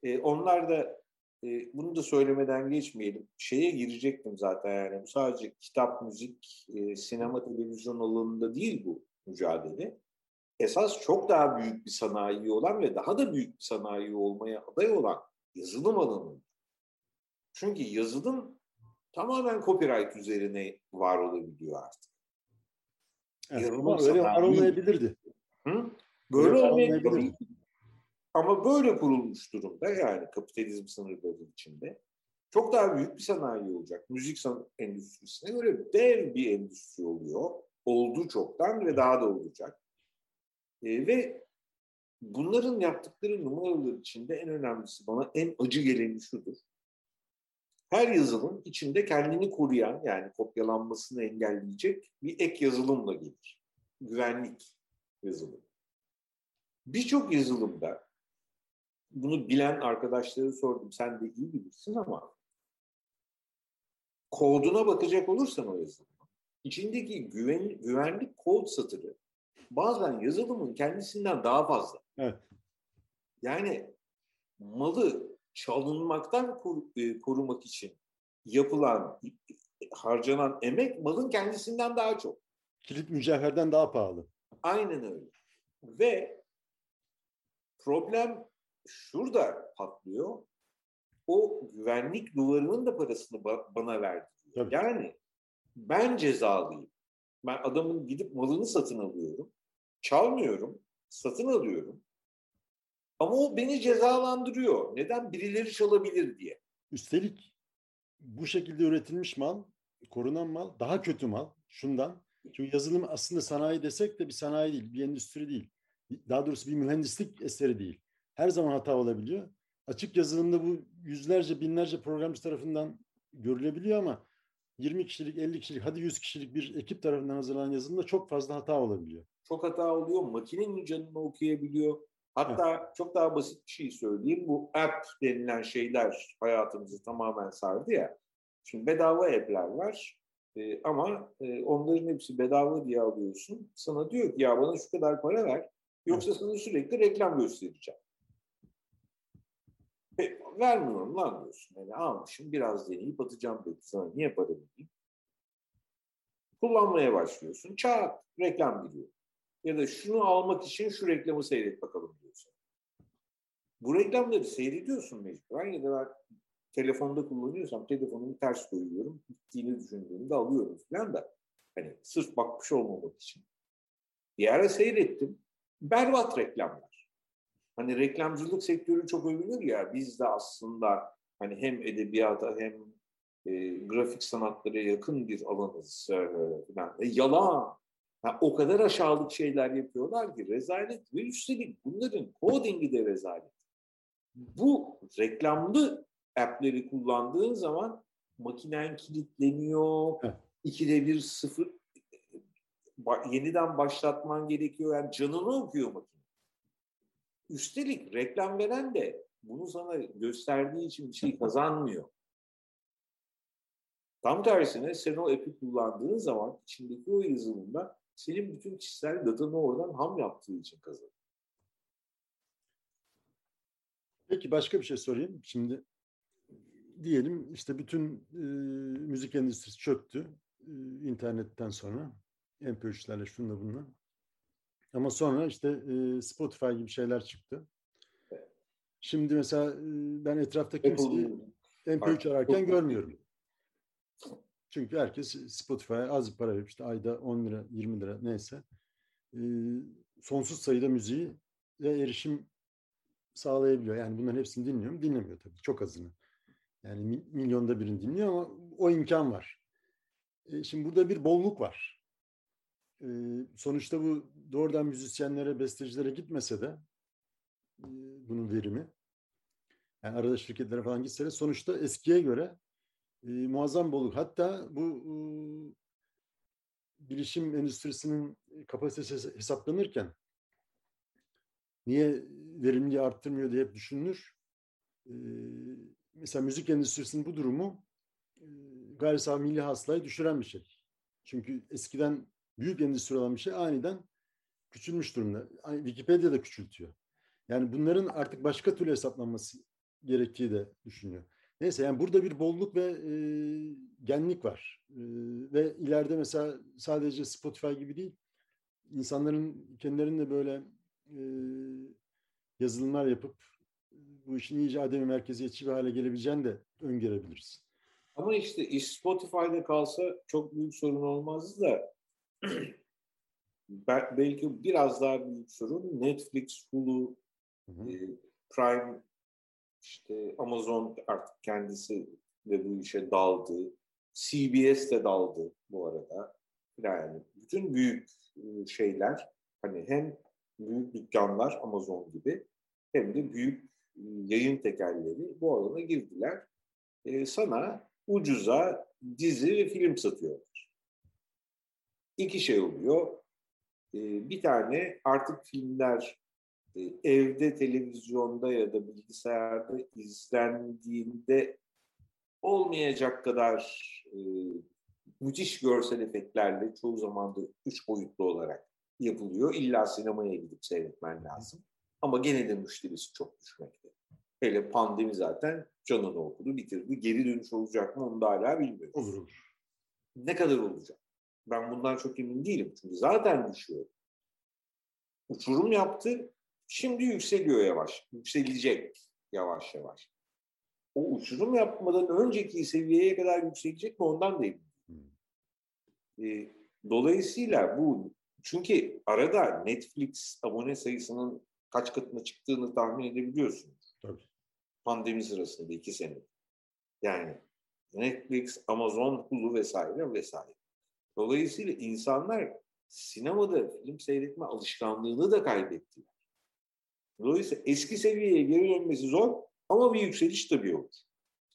Ee, onlar da e, bunu da söylemeden geçmeyelim. Şeye girecektim zaten yani bu sadece kitap, müzik, e, sinema, televizyon alanında değil bu mücadele. Esas çok daha büyük bir sanayi olan ve daha da büyük bir sanayi olmaya aday olan yazılım alanında. Çünkü yazılım tamamen copyright üzerine var olabiliyor artık. Evet, öyle var olmayabilirdi. Hı? Böyle Öyle olmayabilir. olmayabilir. Ama böyle kurulmuş durumda yani kapitalizm sınırları içinde. Çok daha büyük bir sanayi olacak. Müzik san- endüstrisine göre dev bir endüstri oluyor. Oldu çoktan ve daha da olacak. E, ve bunların yaptıkları numaralar içinde en önemlisi bana en acı geleni şudur. Her yazılım içinde kendini koruyan yani kopyalanmasını engelleyecek bir ek yazılımla gelir. Güvenlik yazılımı. Birçok yazılımda bunu bilen arkadaşları sordum. Sen de iyi bilirsin ama koduna bakacak olursan o yazılımın içindeki güven, güvenlik kod satırı bazen yazılımın kendisinden daha fazla. Evet. Yani malı çalınmaktan kor- e, korumak için yapılan, harcanan emek malın kendisinden daha çok. Kilit mücevherden daha pahalı. Aynen öyle. Ve problem şurada patlıyor. O güvenlik duvarının da parasını ba- bana verdi. Tabii. Yani ben cezalıyım. Ben adamın gidip malını satın alıyorum. Çalmıyorum. Satın alıyorum. Ama o beni cezalandırıyor. Neden? Birileri çalabilir diye. Üstelik bu şekilde üretilmiş mal, korunan mal daha kötü mal. Şundan. Çünkü yazılım aslında sanayi desek de bir sanayi değil, bir endüstri değil. Daha doğrusu bir mühendislik eseri değil. Her zaman hata olabiliyor. Açık yazılımda bu yüzlerce, binlerce programcı tarafından görülebiliyor ama 20 kişilik, 50 kişilik, hadi 100 kişilik bir ekip tarafından hazırlanan yazılımda çok fazla hata olabiliyor. Çok hata oluyor. Makinenin canını okuyabiliyor. Hatta çok daha basit bir şey söyleyeyim. Bu app denilen şeyler hayatımızı tamamen sardı ya. Şimdi bedava app'ler var. Ee, ama e, onların hepsi bedava diye alıyorsun. Sana diyor ki ya bana şu kadar para ver. Yoksa sana sürekli reklam göstereceğim. E, vermiyorum lan diyorsun. Yani almışım biraz deneyip atacağım dedi. Sana niye para vereyim? Kullanmaya başlıyorsun. Çat reklam giriyor. Ya da şunu almak için şu reklamı seyret bakalım diyorsun. Bu reklamları seyrediyorsun mecburen ya da ben telefonda kullanıyorsam telefonumu ters koyuyorum. Bittiğini düşündüğümde alıyorum falan da. Hani sırf bakmış olmamak için. Bir ara seyrettim. Berbat reklamlar. Hani reklamcılık sektörü çok övülür ya. Biz de aslında hani hem edebiyata hem e, grafik sanatlara yakın bir alanız e, falan. E, yalan. Ha, o kadar aşağılık şeyler yapıyorlar ki rezalet ve üstelik bunların codingi de rezalet. Bu reklamlı app'leri kullandığın zaman makinen kilitleniyor. İkide bir sıfır yeniden başlatman gerekiyor. Yani canını okuyor makine. Üstelik reklam veren de bunu sana gösterdiği için bir şey kazanmıyor. Tam tersine sen o app'i kullandığın zaman içindeki o yazılımda senin bütün kişisel datanı oradan ham yaptığı için kazanıyor. Peki başka bir şey sorayım. Şimdi diyelim işte bütün e, müzik endüstrisi çöktü e, internetten sonra. MP3'lerle şunla bununla. Ama sonra işte e, Spotify gibi şeyler çıktı. Şimdi mesela e, ben etrafta kimseyi Apple'ın MP3 ararken görmüyorum. Çünkü herkes Spotify'a az bir para verip işte ayda 10 lira, 20 lira neyse. Ee, sonsuz sayıda müziği ve erişim sağlayabiliyor. Yani bunların hepsini dinliyor mu? Dinlemiyor tabii. Çok azını. Yani milyonda birini dinliyor ama o imkan var. E, şimdi burada bir bolluk var. E, sonuçta bu doğrudan müzisyenlere, bestecilere gitmese de e, bunun verimi yani arada şirketlere falan gitse de sonuçta eskiye göre e, muazzam bolluk. Hatta bu e, bilişim endüstrisinin kapasitesi hesaplanırken niye verimliliği arttırmıyor diye hep düşünülür. E, mesela müzik endüstrisinin bu durumu e, gayri safi milli hasılayı düşüren bir şey. Çünkü eskiden büyük endüstri olan bir şey aniden küçülmüş durumda. Wikipedia da küçültüyor. Yani bunların artık başka türlü hesaplanması gerektiği de düşünüyor. Neyse yani burada bir bolluk ve e, genlik var. E, ve ileride mesela sadece Spotify gibi değil, insanların kendilerinde böyle e, yazılımlar yapıp bu işin iyice ademi merkeziyetçi bir hale gelebileceğini de öngörebiliriz. Ama işte iş Spotify'da kalsa çok büyük sorun olmazdı da belki biraz daha büyük sorun Netflix, Hulu, hı hı. E, Prime, işte Amazon artık kendisi de bu işe daldı. CBS de daldı bu arada. Yani bütün büyük şeyler hani hem büyük dükkanlar Amazon gibi hem de büyük yayın tekerleri bu alana girdiler. Ee, sana ucuza dizi ve film satıyorlar. İki şey oluyor. Ee, bir tane artık filmler e, evde televizyonda ya da bilgisayarda izlendiğinde olmayacak kadar e, müthiş görsel efektlerle çoğu zaman da üç boyutlu olarak yapılıyor. İlla sinemaya gidip seyretmen lazım. Ama gene de müşterisi çok düşmekte. Hele pandemi zaten canını okudu, bitirdi. Geri dönüş olacak mı onu da hala bilmiyoruz. Olur olur. Ne kadar olacak? Ben bundan çok emin değilim. Çünkü zaten düşüyor. Uçurum yaptı. Şimdi yükseliyor yavaş. Yükselecek yavaş yavaş. O uçurum yapmadan önceki seviyeye kadar yükselecek mi ondan da emin hmm. e, Dolayısıyla bu çünkü arada Netflix abone sayısının kaç katına çıktığını tahmin edebiliyorsun. Tabii. Pandemi sırasında iki sene. Yani Netflix, Amazon, Hulu vesaire vesaire. Dolayısıyla insanlar sinemada film seyretme alışkanlığını da kaybettiler. Dolayısıyla eski seviyeye geri dönmesi zor ama bir yükseliş tabii olur.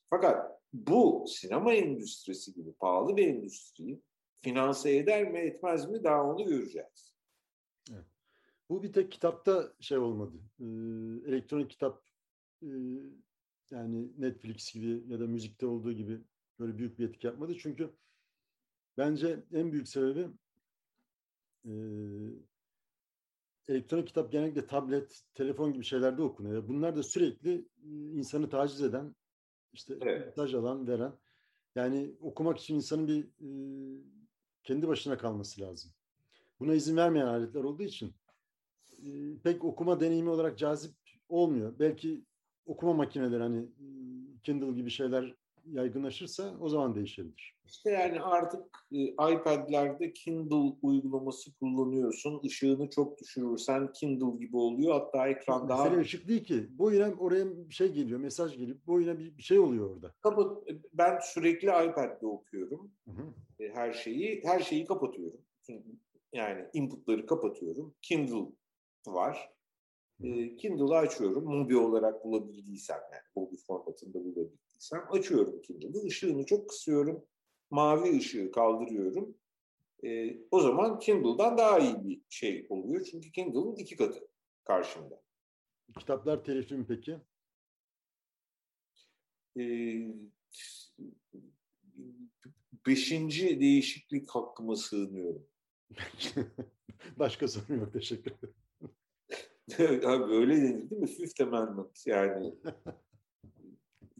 Fakat bu sinema endüstrisi gibi pahalı bir endüstriyi finanse eder mi etmez mi daha onu göreceğiz. Bu bir tek kitapta şey olmadı. Ee, elektronik kitap e, yani Netflix gibi ya da müzikte olduğu gibi böyle büyük bir etki yapmadı. Çünkü bence en büyük sebebi e, elektronik kitap genellikle tablet, telefon gibi şeylerde okunuyor. Bunlar da sürekli insanı taciz eden, işte evet. mesaj alan, veren. Yani okumak için insanın bir e, kendi başına kalması lazım. Buna izin vermeyen aletler olduğu için e, pek okuma deneyimi olarak cazip olmuyor. Belki okuma makineleri hani Kindle gibi şeyler yaygınlaşırsa o zaman değişebilir. İşte yani artık e, iPad'lerde Kindle uygulaması kullanıyorsun. Işığını çok düşürürsen Kindle gibi oluyor. Hatta ekran daha... Mesele ışık değil ki. Boyuna oraya bir şey geliyor, mesaj gelip boyuna bir, bir şey oluyor orada. Kapat, ben sürekli iPad'de okuyorum. Hı hı. E, her şeyi her şeyi kapatıyorum. Yani inputları kapatıyorum. Kindle var. E, Kindle'ı açıyorum. Mubi olarak bulabildiysem yani Mubi formatında bulabildiysem açıyorum Kindle'ı. Işığını çok kısıyorum. Mavi ışığı kaldırıyorum. E, o zaman Kindle'dan daha iyi bir şey oluyor. Çünkü Kindle'ın iki katı karşımda. Kitaplar telifli mi peki? E, beşinci değişiklik hakkıma sığınıyorum. [laughs] Başka sorun yok. Teşekkür ederim. [laughs] Abi öyle denir değil mi? Fifth Amendment yani. [laughs]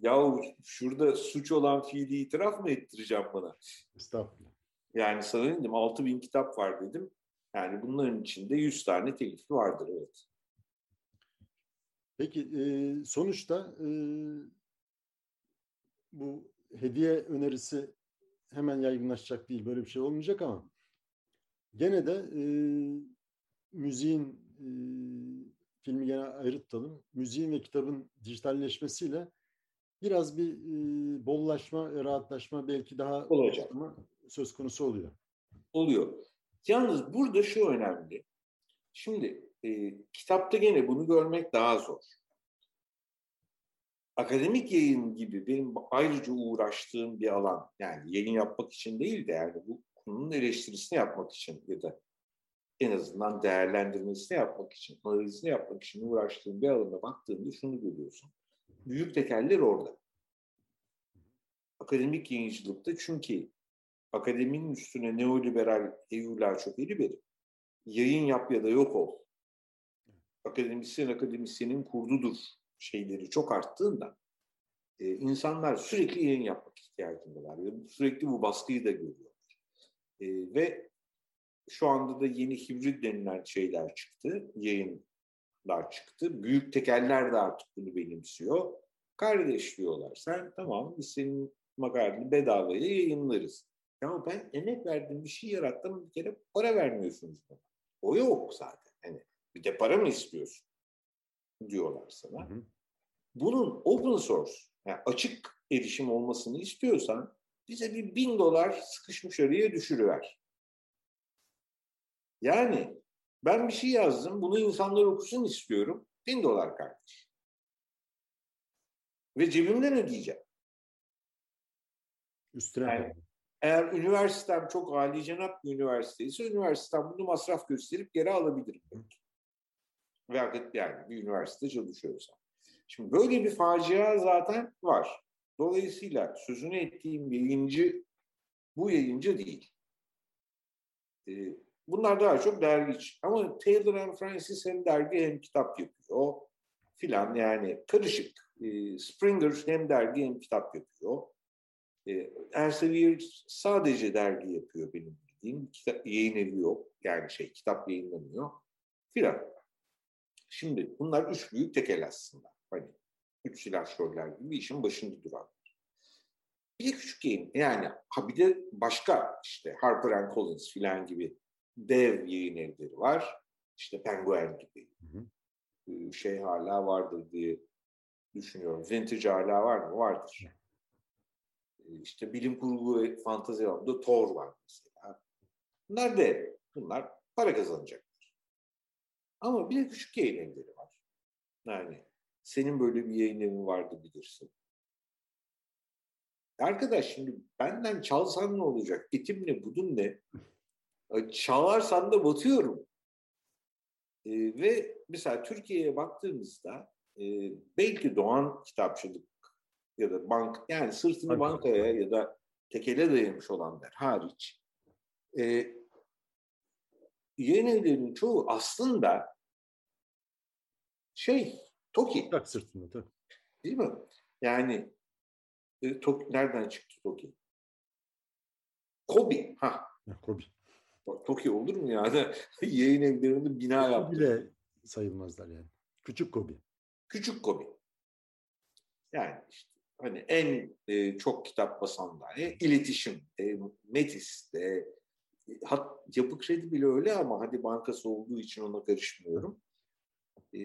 ya şurada suç olan fiili itiraf mı ettireceğim bana? Estağfurullah. Yani sana dedim 6 bin kitap var dedim. Yani bunların içinde 100 tane telifli vardır evet. Peki e, sonuçta e, bu hediye önerisi hemen yaygınlaşacak değil. Böyle bir şey olmayacak ama gene de e, müziğin e, filmi gene ayrı tutalım. Müziğin ve kitabın dijitalleşmesiyle biraz bir e, bollaşma, rahatlaşma belki daha olacak. söz konusu oluyor. Oluyor. Yalnız burada şu önemli. Şimdi e, kitapta gene bunu görmek daha zor. Akademik yayın gibi benim ayrıca uğraştığım bir alan, yani yayın yapmak için değil de yani bu konunun eleştirisini yapmak için ya da en azından değerlendirmesini yapmak için, analizini yapmak için uğraştığım bir alana baktığında şunu görüyorsun. Büyük tekeller orada. Akademik yayıncılıkta çünkü akademinin üstüne neoliberal eğiler çok iri verir. Yayın yap ya da yok ol. Akademisyen akademisyenin kurdudur şeyleri çok arttığında e, insanlar sürekli yayın yapmak ihtiyacındalar. Ve sürekli bu baskıyı da görüyorlar. E, ve şu anda da yeni hibrit denilen şeyler çıktı. Yayınlar çıktı. Büyük tekeller de artık bunu benimsiyor. Kardeş diyorlar. Sen tamam biz senin makaleni bedavaya yayınlarız. Ama ben emek verdiğim bir şey yarattım bir kere para vermiyorsunuz bana. O yok zaten. Hani bir de para mı istiyorsun? Diyorlar sana. Hı hı. Bunun open source, yani açık erişim olmasını istiyorsan bize bir bin dolar sıkışmış araya düşürüver. Yani ben bir şey yazdım, bunu insanlar okusun istiyorum. Bin dolar kardeş. Ve cebimden ödeyeceğim. Üstüne yani, eğer üniversitem çok âli cenap bir üniversiteyse üniversitem bunu masraf gösterip geri alabilirim. Veya yani bir üniversite çalışıyorsam. Şimdi böyle bir facia zaten var. Dolayısıyla sözünü ettiğim yayıncı bu yayıncı değil. Ee, bunlar daha çok dergi için. Ama Taylor and Francis hem dergi hem kitap yapıyor filan yani karışık. Ee, Springer hem dergi hem kitap yapıyor. Ee, Elsevier sadece dergi yapıyor benim bildiğim. Kitap, yayın evi yok. Yani şey kitap yayınlanıyor filan. Şimdi bunlar üç büyük tekel aslında. Hani üç silahşörler gibi işin başında duran. Bir de küçük yayın yani ha bir de başka işte Harper and Collins filan gibi dev yayın evleri var. İşte Penguin gibi. Hı hı. Ee, şey hala vardır diye düşünüyorum. Vintage hala var mı? Vardır. Ee, işte bilim kurgu ve fantezi alanında Thor var mesela. Bunlar dev. Bunlar para kazanacaklar. Ama bir de küçük yayın evleri var. Yani senin böyle bir yayın evin vardı bilirsin. Arkadaş şimdi benden çalsan ne olacak? Etim ne, budun ne? [laughs] Çalarsan da batıyorum. Ee, ve mesela Türkiye'ye baktığımızda e, belki Doğan kitapçılık ya da bank yani sırtını bankaya ya da tekele dayamış olanlar hariç e, yayın evlerinin çoğu aslında şey Toki. Tak sırtında tabii. Değil mi? Yani e, Toki, nereden çıktı Toki? Kobi. Ha. Kobi. Toki olur mu ya? [laughs] Yayın evlerinde bina yaptı. Bile sayılmazlar yani. Küçük Kobi. Küçük Kobi. Yani işte hani en e, çok kitap basanlar, e, iletişim, e, Metis, e, hat, yapı kredi bile öyle ama hadi bankası olduğu için ona karışmıyorum. E,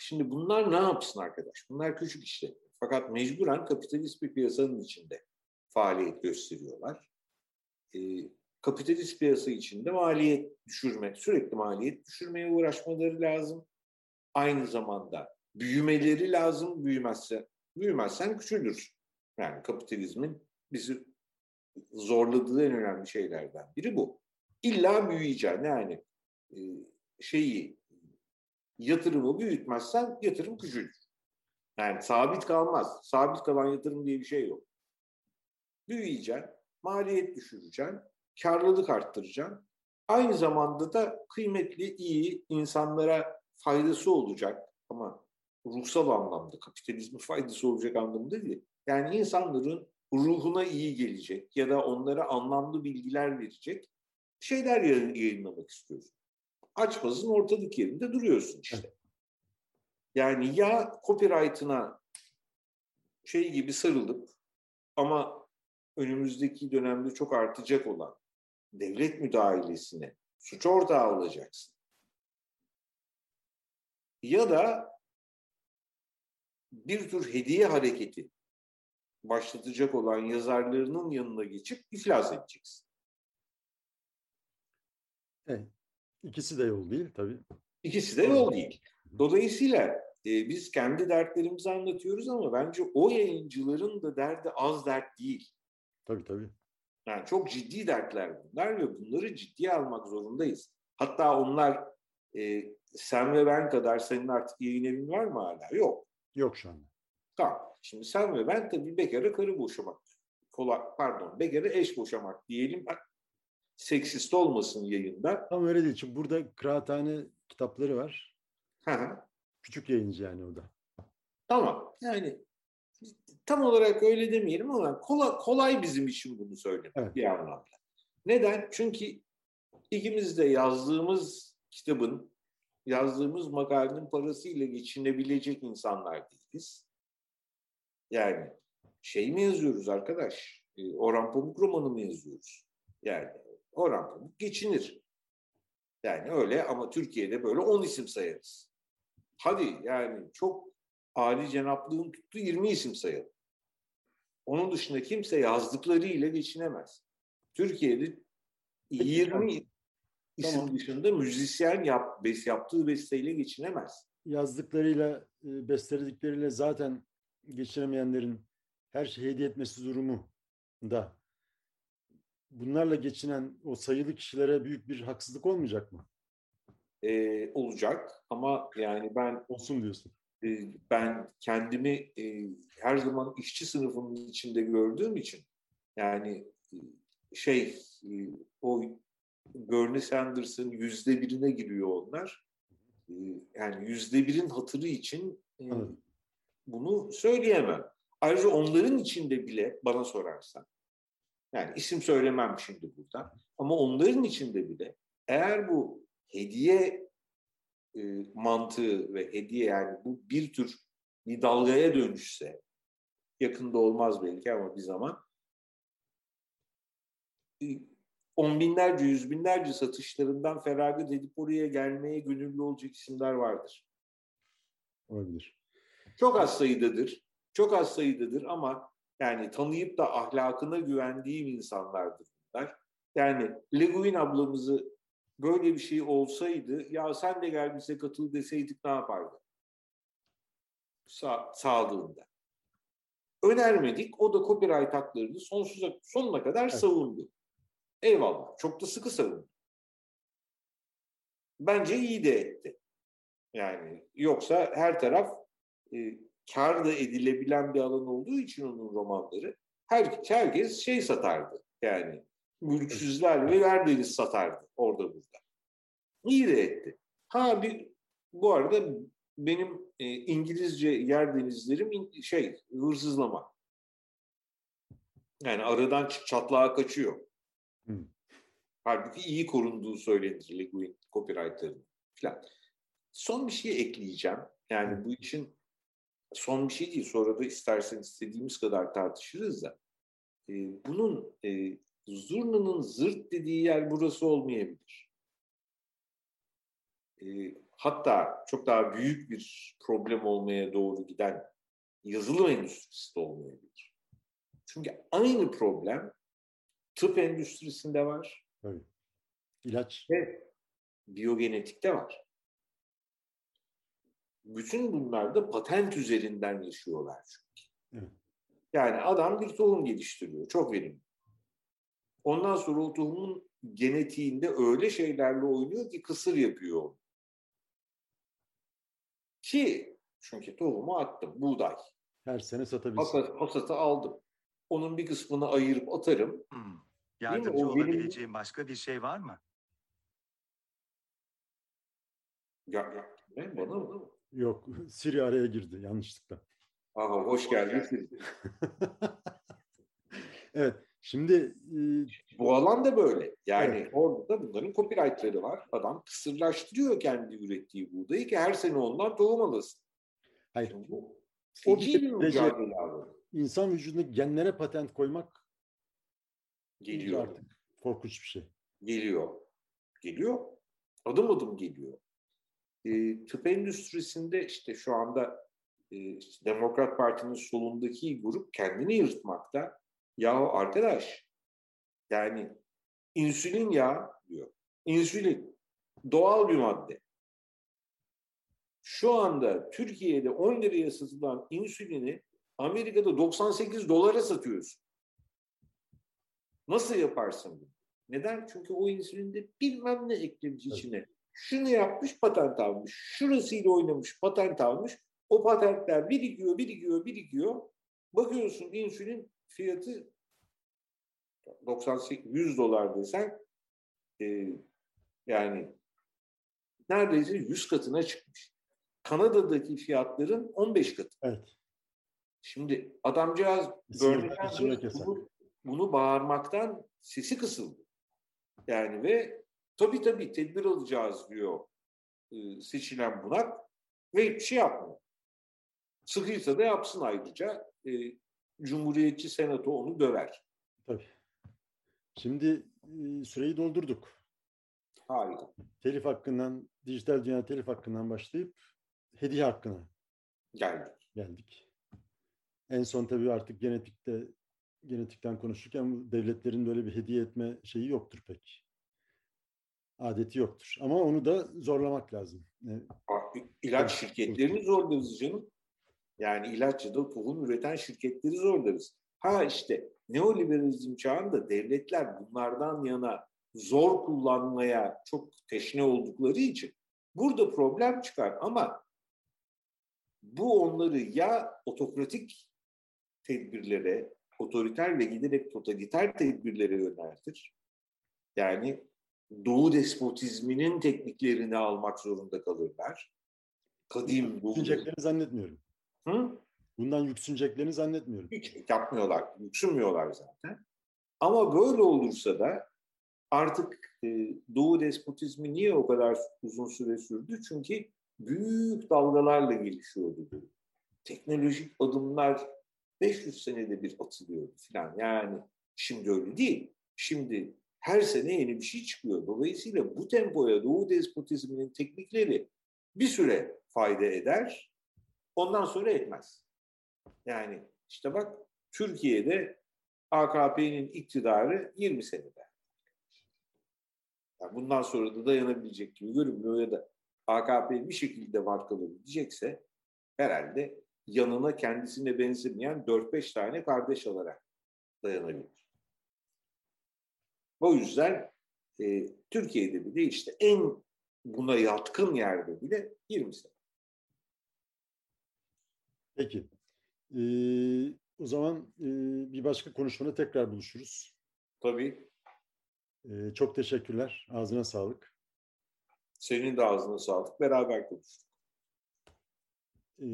Şimdi bunlar ne yapsın arkadaş? Bunlar küçük işte. Fakat mecburen kapitalist bir piyasanın içinde faaliyet gösteriyorlar. E, kapitalist piyasa içinde maliyet düşürme, sürekli maliyet düşürmeye uğraşmaları lazım. Aynı zamanda büyümeleri lazım. Büyümezse, büyümezsen küçülür. Yani kapitalizmin bizi zorladığı en önemli şeylerden biri bu. İlla büyüyeceksin yani e, şeyi yatırımı büyütmezsen yatırım küçülür. Yani sabit kalmaz. Sabit kalan yatırım diye bir şey yok. Büyüyeceksin, maliyet düşüreceksin, karlılık arttıracaksın. Aynı zamanda da kıymetli, iyi, insanlara faydası olacak ama ruhsal anlamda, kapitalizmin faydası olacak anlamda değil. Yani insanların ruhuna iyi gelecek ya da onlara anlamlı bilgiler verecek şeyler yayınlamak istiyorsun açmazın ortalık yerinde duruyorsun işte. Yani ya copyright'ına şey gibi sarılıp ama önümüzdeki dönemde çok artacak olan devlet müdahalesine suç ortağı olacaksın. ya da bir tür hediye hareketi başlatacak olan yazarlarının yanına geçip iflas edeceksin. Evet. İkisi de yol değil tabii. İkisi de yol değil. Dolayısıyla e, biz kendi dertlerimizi anlatıyoruz ama bence o yayıncıların da derdi az dert değil. Tabii tabii. Yani çok ciddi dertler bunlar ve bunları ciddiye almak zorundayız. Hatta onlar e, sen ve ben kadar senin artık yayın evin var mı hala? Yok. Yok şu anda. Tamam. Şimdi sen ve ben tabii bekara karı boşamak. Kolay, pardon bekara eş boşamak diyelim. Seksist olmasın yayında. Tam öyle değil. Çünkü burada kıraathane kitapları var. Küçük yayıncı yani o da. Tamam. Yani tam olarak öyle demeyelim ama kolay, kolay bizim için bunu söylemek evet. bir anlamda. Neden? Çünkü ikimiz de yazdığımız kitabın, yazdığımız makalenin parasıyla geçinebilecek insanlar değiliz. Yani şey mi yazıyoruz arkadaş? E, Orhan Pamuk romanı mı yazıyoruz? Yani Orhan Pamuk geçinir. Yani öyle ama Türkiye'de böyle 10 isim sayarız. Hadi yani çok âli cenaplığın tuttu 20 isim sayalım. Onun dışında kimse yazdıklarıyla geçinemez. Türkiye'de 20 isim tamam. dışında müzisyen yap, bes, yaptığı besteyle geçinemez. Yazdıklarıyla, e, besteledikleriyle zaten geçiremeyenlerin her şeyi hediye etmesi durumu da bunlarla geçinen o sayılı kişilere büyük bir haksızlık olmayacak mı? Ee, olacak ama yani ben olsun diyorsun. E, ben kendimi e, her zaman işçi sınıfının içinde gördüğüm için yani e, şey e, o Bernie Sanders'ın yüzde birine giriyor onlar. Yani yüzde birin hatırı için bunu söyleyemem. Ayrıca onların içinde bile bana sorarsan, yani isim söylemem şimdi burada, ama onların içinde bile eğer bu hediye e, mantığı ve hediye yani bu bir tür bir dalgaya dönüşse, yakında olmaz belki ama bir zaman, e, on binlerce, yüz binlerce satışlarından feragat edip oraya gelmeye gönüllü olacak isimler vardır. Olabilir. Çok az sayıdadır. Çok az sayıdadır ama yani tanıyıp da ahlakına güvendiğim insanlardır bunlar. Yani Leguin ablamızı böyle bir şey olsaydı ya sen de gel bize katıl deseydik ne yapardı? Sa sağlığında. Önermedik. O da copyright haklarını sonsuza sonuna kadar evet. savundu. Eyvallah. Çok da sıkı savundu. Bence iyi de etti. Yani yoksa her taraf e, kar da edilebilen bir alan olduğu için onun romanları her, herkes şey satardı. Yani mülksüzler ve verdeniz satardı orada burada. İyi de etti. Ha bir bu arada benim e, İngilizce yer denizlerim in, şey hırsızlama. Yani aradan çatlağa kaçıyor. Hmm. Halbuki iyi korunduğu söylenir Le Guin copyright'ların falan. Son bir şey ekleyeceğim. Yani bu için son bir şey değil. Sonra da istersen istediğimiz kadar tartışırız da. E, bunun e, zurnanın zırt dediği yer burası olmayabilir. E, hatta çok daha büyük bir problem olmaya doğru giden yazılım endüstrisi de olmayabilir. Çünkü aynı problem tıp endüstrisinde var. Evet. İlaç. Ve biyogenetikte var. Bütün bunlar da patent üzerinden yaşıyorlar çünkü. Evet. Yani adam bir tohum geliştiriyor. Çok verimli. Ondan sonra o tohumun genetiğinde öyle şeylerle oynuyor ki kısır yapıyor Ki çünkü tohumu attım. Buğday. Her sene satabilirsin. Hasat, hasatı aldım. Onun bir kısmını ayırıp atarım. Hmm. Yardımcı olabileceğim benim... başka bir şey var mı? Ya, ya ne? Bana mı? Yok, Siri araya girdi yanlışlıkla. Aha, hoş geldin. [laughs] evet, şimdi... E... Bu alan da böyle. Yani evet. orada da bunların copyrightları var. Adam kısırlaştırıyor kendi ürettiği buğdayı ki her sene ondan tohum alasın. Hayır. Şimdi bu o bir bir mücadele İnsan vücudunda genlere patent koymak geliyor artık. Korkunç bir şey. Geliyor. Geliyor. Adım adım geliyor. e, tıp endüstrisinde işte şu anda e, işte Demokrat Parti'nin solundaki grup kendini yırtmakta. Ya arkadaş yani insülin ya diyor. İnsülin doğal bir madde. Şu anda Türkiye'de 10 liraya satılan insülini Amerika'da 98 dolara satıyorsun. Nasıl yaparsın bunu? Neden? Çünkü o insülinde bilmem ne eklemiş içine. Şunu yapmış patent almış. Şurasıyla oynamış patent almış. O patentler birikiyor, birikiyor, birikiyor. Bakıyorsun insülin fiyatı 98 100 dolar desen e, yani neredeyse 100 katına çıkmış. Kanada'daki fiyatların 15 katı. Evet. Şimdi adamcağız görmeden bunu, bunu bağırmaktan sesi kısıldı. Yani ve tabii tabii tedbir alacağız diyor e, seçilen bunak ve hiçbir şey yapmıyor. Sıkıysa da yapsın ayrıca. E, Cumhuriyetçi Senato onu döver. Tabii. Şimdi süreyi doldurduk. Harika. Telif hakkından, dijital dünya telif hakkından başlayıp hediye hakkına geldik. geldik. En son tabii artık genetikte genetikten konuşurken devletlerin böyle bir hediye etme şeyi yoktur pek. Adeti yoktur. Ama onu da zorlamak lazım. İlaç şirketlerini zorlarız canım. Yani ilaç ya da tohum üreten şirketleri zorlarız. Ha işte neoliberalizm çağında devletler bunlardan yana zor kullanmaya çok teşne oldukları için burada problem çıkar. Ama bu onları ya otokratik tedbirlere, otoriter ve giderek totaliter tedbirlere yöneltir. Yani Doğu despotizminin tekniklerini almak zorunda kalırlar. Kadim Yüksüneceklerini zannetmiyorum. Hı? Bundan yüksüneceklerini zannetmiyorum. Hiç yapmıyorlar, yüksünmüyorlar zaten. Ama böyle olursa da artık e, Doğu despotizmi niye o kadar uzun süre sürdü? Çünkü büyük dalgalarla gelişiyordu. Teknolojik adımlar 500 senede bir atılıyordu falan. Yani şimdi öyle değil. Şimdi her sene yeni bir şey çıkıyor. Dolayısıyla bu tempoya Doğu despotizminin teknikleri bir süre fayda eder, ondan sonra etmez. Yani işte bak Türkiye'de AKP'nin iktidarı 20 senede. Yani bundan sonra da dayanabilecek gibi görünmüyor ya da AKP bir şekilde var kalabilecekse herhalde yanına kendisine benzemeyen 4-5 tane kardeş alarak dayanabilir. O yüzden e, Türkiye'de bile işte en buna yatkın yerde bile 20 sene. Peki. Ee, o zaman e, bir başka konuşmada tekrar buluşuruz. Tabii. Ee, çok teşekkürler. Ağzına sağlık. Senin de ağzına sağlık. Beraber konuştuk. Ee,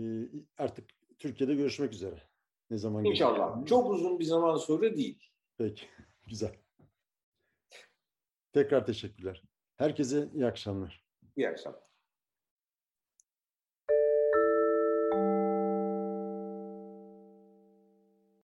artık Türkiye'de görüşmek üzere. Ne zaman İnşallah. Görüşmek? Çok uzun bir zaman sonra değil. Peki. [laughs] Güzel. Tekrar teşekkürler. Herkese iyi akşamlar. İyi akşamlar.